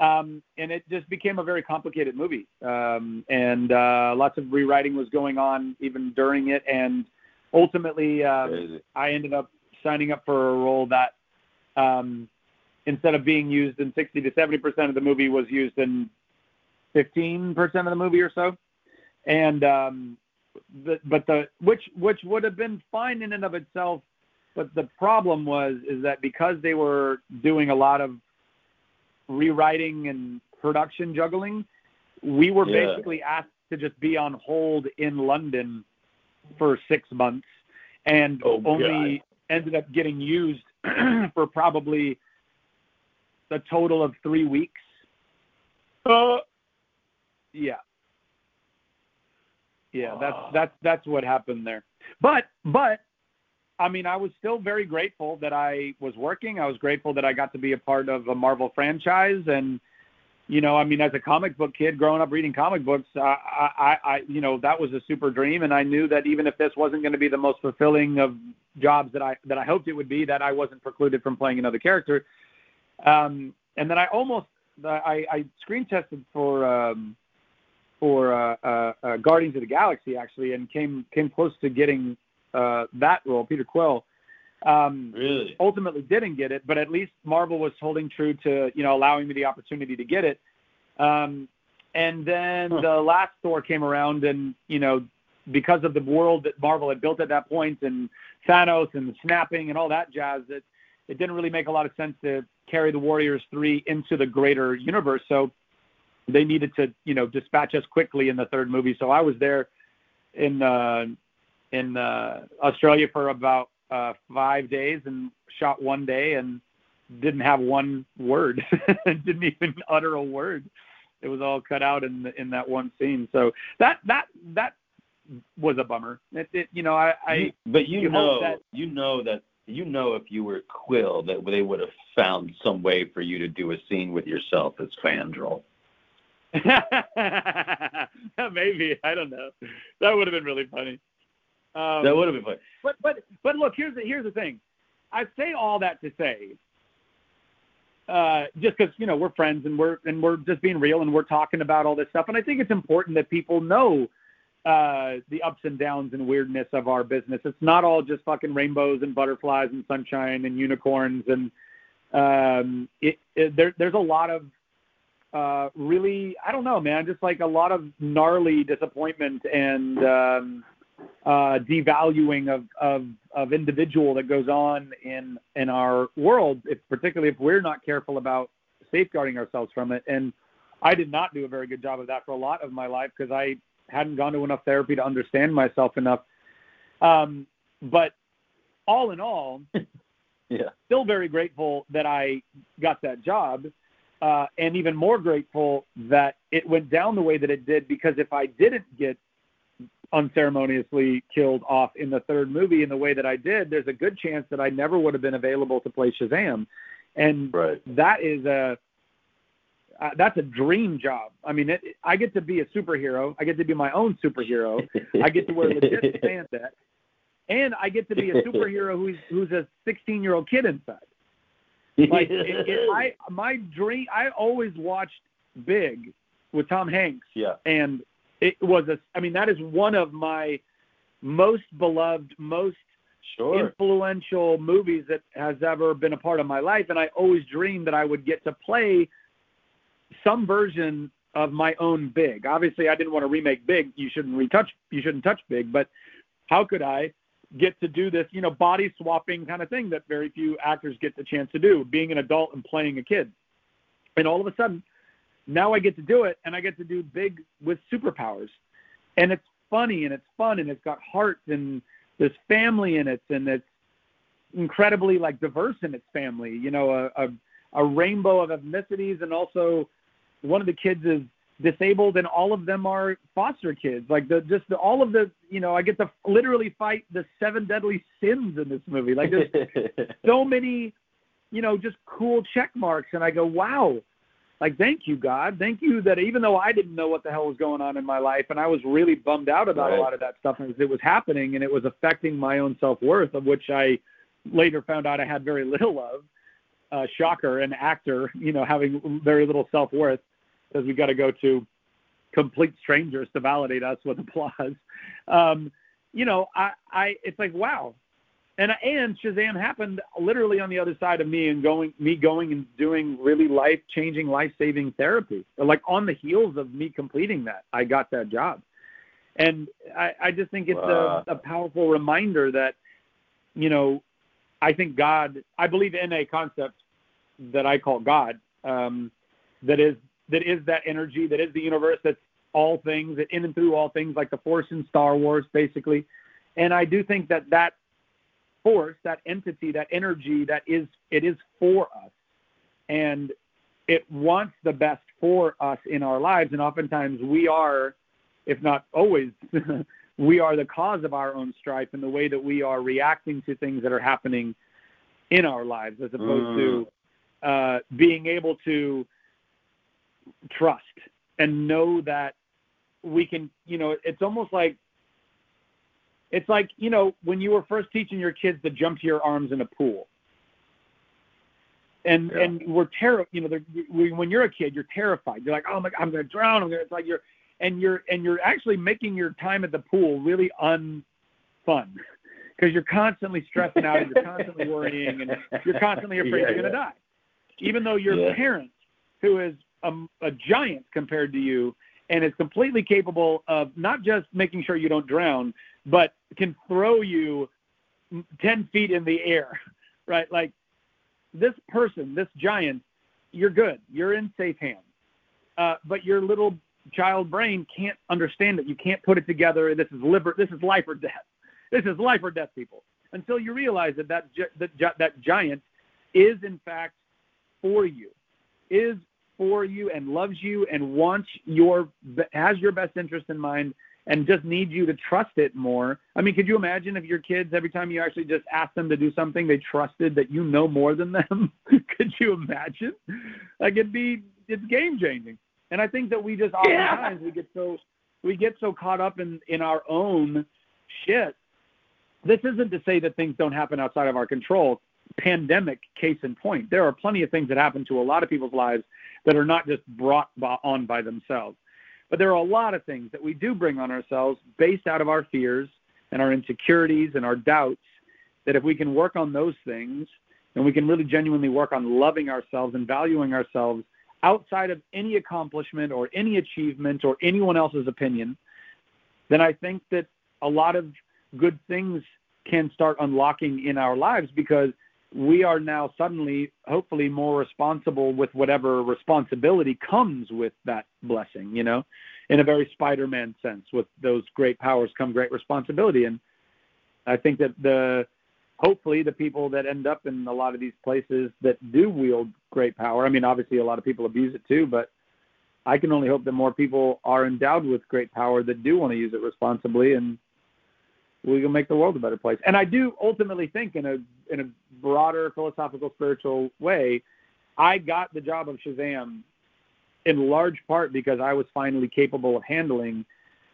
um, and it just became a very complicated movie. Um, and uh, lots of rewriting was going on even during it. And ultimately, um, I ended up signing up for a role that, um, instead of being used in 60 to 70 percent of the movie, was used in 15 percent of the movie or so. And um, the, but the which which would have been fine in and of itself. But the problem was is that because they were doing a lot of rewriting and production juggling, we were Yeah. basically asked to just be on hold in London for six months, and Oh, only ended up getting used [clears throat] for probably a total of three weeks. Uh, yeah, yeah. That's that's that's what happened there. But but I mean, I was still very grateful that I was working. I was grateful that I got to be a part of a Marvel franchise, and you know, I mean, as a comic book kid growing up reading comic books, I, I, I, you know, that was a super dream, and I knew that even if this wasn't going to be the most fulfilling of jobs that I that I hoped it would be, that I wasn't precluded from playing another character. Um, and then I almost, I, I screen tested for. Um, for uh, uh, uh, Guardians of the Galaxy, actually, and came came close to getting uh, that role, Peter Quill. Um, Really? ultimately didn't get it, but at least Marvel was holding true to you know allowing me the opportunity to get it. Um, and then Huh. the last Thor came around, and you know because of the world that Marvel had built at that point, and Thanos and the snapping and all that jazz, it it didn't really make a lot of sense to carry the Warriors three into the greater universe. So they needed to you know dispatch us quickly in the third movie. So I was there in uh, in uh, Australia for about uh, five days and shot one day and didn't have one word, [laughs] didn't even utter a word. It was all cut out in the, in that one scene. So that that that was a bummer. It, it you know I, I but you you know, that- you know that you know if you were Quill that they would have found some way for you to do a scene with yourself as Fandral. [laughs] Maybe I don't know. That would have been really funny. Um, that would have been funny. But but but look, here's the here's the thing. I say all that to say, uh, just because you know we're friends and we're and we're just being real and we're talking about all this stuff, and I think it's important that people know uh, the ups and downs and weirdness of our business. It's not all just fucking rainbows and butterflies and sunshine and unicorns and um, it, it, there, there's a lot of uh, really I don't know, man, just like a lot of gnarly disappointment and um, uh, devaluing of, of of individual that goes on in in our world, if particularly if we're not careful about safeguarding ourselves from it. And I did not do a very good job of that for a lot of my life because I hadn't gone to enough therapy to understand myself enough. Um, but all in all, [laughs] yeah, still very grateful that I got that job, uh, and even more grateful that it went down the way that it did. Because if I didn't get unceremoniously killed off in the third movie in the way that I did, there's a good chance that I never would have been available to play Shazam, and right. that is a uh, that's a dream job. I mean, it, I get to be a superhero. I get to be my own superhero. I get to wear legit [laughs] spandex, and I get to be a superhero who's who's a 16 year old kid inside. Like it, it, [laughs] I, my dream. I always watched Big with Tom Hanks. Yeah. And it was a. I mean, that is one of my most beloved, most sure. influential movies that has ever been a part of my life. And I always dreamed that I would get to play some version of my own Big. Obviously, I didn't want to remake Big. You shouldn't retouch. You shouldn't touch Big. But how could I get to do this, you know, body swapping kind of thing that very few actors get the chance to do, being an adult and playing a kid. And all of a sudden, now I get to do it, and I get to do Big with superpowers, and it's funny and it's fun and it's got heart and there's family in it and it's incredibly like diverse in its family. You know, a, a a rainbow of ethnicities and also one of the kids is disabled and all of them are foster kids. Like the just the, all of the you know i get to literally fight the seven deadly sins in this movie. Like there's [laughs] so many you know just cool check marks and i go wow like thank you god thank you that even though i didn't know what the hell was going on in my life and i was really bummed out about Right. a lot of that stuff as it was happening and it was affecting my own self-worth of which i later found out i had very little of uh, shocker, an actor, you know, having very little self worth, because we got to go to complete strangers to validate us with applause. Um, you know, I, I, it's like wow, and and Shazam happened literally on the other side of me and going, me going and doing really life changing, life saving therapy. Like on the heels of me completing that, I got that job, and I, I just think it's Wow. a, a powerful reminder that, you know, I think God, I believe in a concept that I call God, um, that is that is that energy, that is the universe, that's all things, that in and through all things, like the Force in Star Wars, basically. And I do think that that force, that entity, that energy, that is it is for us, and it wants the best for us in our lives. And oftentimes we are, if not always, [laughs] we are the cause of our own strife in the way that we are reacting to things that are happening in our lives, as opposed to uh, being able to trust and know that we can, you know, it's almost like it's like, you know, when you were first teaching your kids to jump to your arms in a pool. And Yeah. and we're terror, you know, we- when you're a kid, you're terrified. You're like, oh my, God, I'm going to drown. I'm going to. It's like you're, and you're and you're actually making your time at the pool really unfun because [laughs] you're constantly stressing out and you're constantly worrying and you're constantly [laughs] afraid Yeah, you're going to yeah. die. Even though your parent, who is a, a giant compared to you, and is completely capable of not just making sure you don't drown, but can throw you 10 feet in the air, [laughs] right? Like this person, this giant, you're good. You're in safe hands. Uh, but your little child brain can't understand it. You can't put it together. This is liber- This is life or death. [laughs] This is life or death, people. Until you realize that that, gi- that, gi- that giant is in fact for you, is for you and loves you and wants your has your best interest in mind and just need you to trust it more. I mean, could you imagine if your kids every time you actually just asked them to do something, they trusted that you know more than them? [laughs] could you imagine? Like it'd be it's game changing. And I think that we just oftentimes yeah. we get so we get so caught up in in our own shit. This isn't to say that things don't happen outside of our control. Pandemic case in point. There are plenty of things that happen to a lot of people's lives that are not just brought on by themselves. But there are a lot of things that we do bring on ourselves based out of our fears and our insecurities and our doubts that if we can work on those things and we can really genuinely work on loving ourselves and valuing ourselves outside of any accomplishment or any achievement or anyone else's opinion, then I think that a lot of good things can start unlocking in our lives because we are now suddenly, hopefully, more responsible with whatever responsibility comes with that blessing, you know, in a very Spider Man sense. With those great powers come great responsibility. And I think that the hopefully the people that end up in a lot of these places that do wield great power. I mean, obviously a lot of people abuse it too, but I can only hope that more people are endowed with great power that do want to use it responsibly and we can make the world a better place. And I do ultimately think in a in a broader philosophical spiritual way, I got the job of Shazam in large part because I was finally capable of handling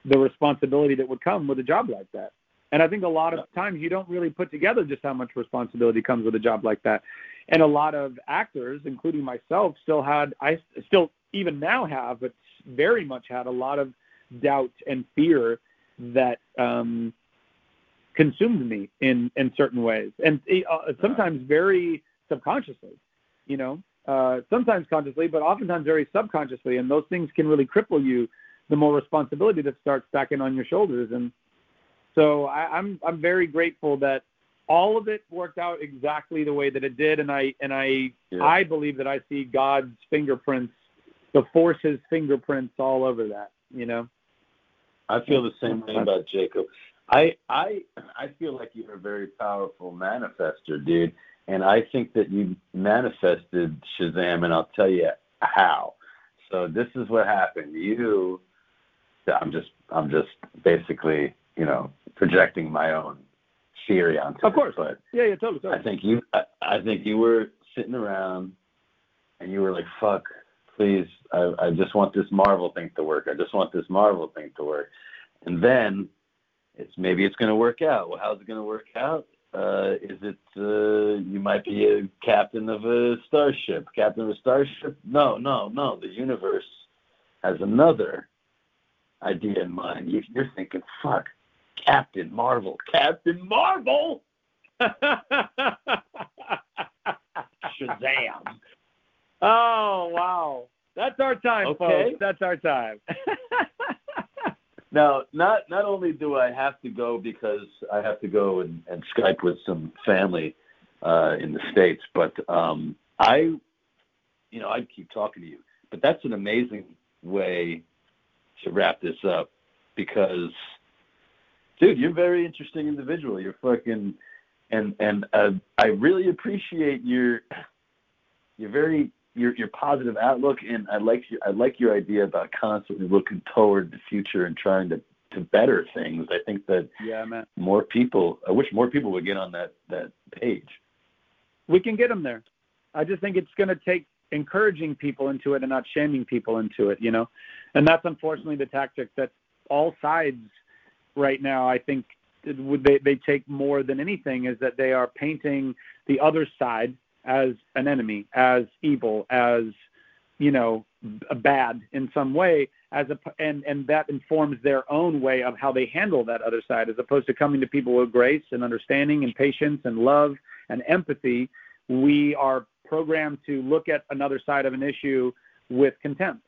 the responsibility that would come with a job like that. And I think a lot of times you don't really put together just how much responsibility comes with a job like that. And a lot of actors, including myself, still had, I still even now have, but very much had a lot of doubt and fear that um, consumed me in in certain ways, and uh, sometimes very subconsciously. You know, uh, sometimes consciously, but oftentimes very subconsciously, and those things can really cripple you. The more responsibility that starts stacking on your shoulders, and so I, I'm I'm very grateful that all of it worked out exactly the way that it did, and I and I yeah. I believe that I see God's fingerprints, the Force's fingerprints all over that. You know. I feel the same way about Jacob. I I I feel like you're a very powerful manifester, dude, and I think that you manifested Shazam, and I'll tell you how. So this is what happened. You, I'm just I'm just basically you know projecting my own theory onto of course but yeah yeah totally, totally. I think you I, I think you were sitting around and you were like fuck please I I just want this Marvel thing to work I just want this Marvel thing to work and then it's maybe it's going to work out. Well, how's it going to work out? Uh, is it uh, you might be a captain of a starship? Captain of a starship? No, no, no. The universe has another idea in mind. You, you're thinking, fuck, Captain Marvel, Captain Marvel. [laughs] Shazam. Oh wow, that's our time, okay. folks. That's our time. [laughs] Now, not not only do I have to go because I have to go and, and Skype with some family uh, in the states, but um, I, you know, I'd keep talking to you. But that's an amazing way to wrap this up because, dude, you're a very interesting individual. You're fucking, and and uh, I really appreciate your, you're very your your positive outlook, and I like your I like your idea about constantly looking toward the future and trying to to better things. I think that yeah, man. more people. I wish more people would get on that that page. We can get them there. I just think it's going to take encouraging people into it and not shaming people into it. You know, and that's unfortunately the tactic that all sides right now. I think they they take more than anything is that they are painting the other side as an enemy, as evil, as you know, bad in some way, as a and and that informs their own way of how they handle that other side, as opposed to coming to people with grace and understanding and patience and love and empathy. We are programmed to look at another side of an issue with contempt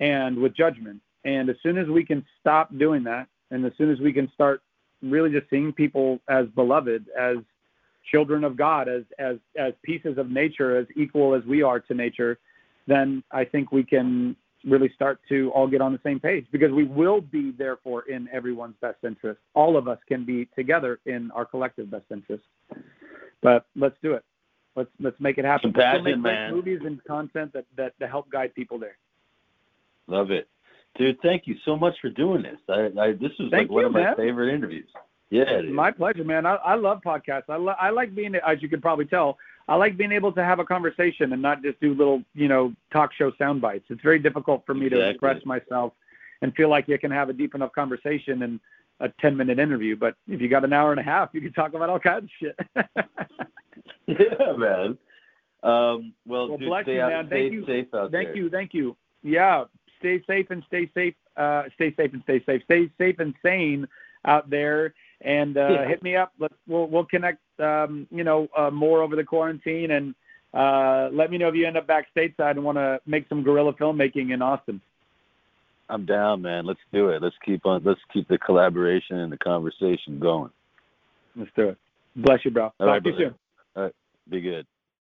and with judgment. And as soon as we can stop doing that, and as soon as we can start really just seeing people as beloved, as children of God, as as as pieces of nature, as equal as we are to nature, then I think we can really start to all get on the same page because we will be therefore in everyone's best interest. All of us can be together in our collective best interest. But let's do it. Let's let's make it happen. Compassion, make man. movies and content that, that that help guide people there. Love it. Dude, thank you so much for doing this. I, I this was Thank like one you, of my man. favorite interviews. Yeah. My pleasure, man. I, I love podcasts. I, lo- I like being, as you can probably tell, I like being able to have a conversation and not just do little, you know, talk show sound bites. It's very difficult for me to express myself and feel like you can have a deep enough conversation in a 10 minute interview. But if you got an hour and a half, you can talk about all kinds of shit. [laughs] yeah, man. Um, well, Well, dude, bless stay you, man. Thank you. safe out thank there. you. Thank you. Yeah. Stay safe and stay safe. Uh, stay safe and stay safe. Stay safe and sane out there. And uh, Yeah. hit me up. Let's we'll we'll connect. Um, you know, uh, more over the quarantine, and uh, let me know if you end up back stateside and want to make some guerrilla filmmaking in Austin. I'm down, man. Let's do it. Let's keep on. Let's keep the collaboration and the conversation going. Let's do it. Bless you, bro. All Talk right, to you soon. All right. Be good.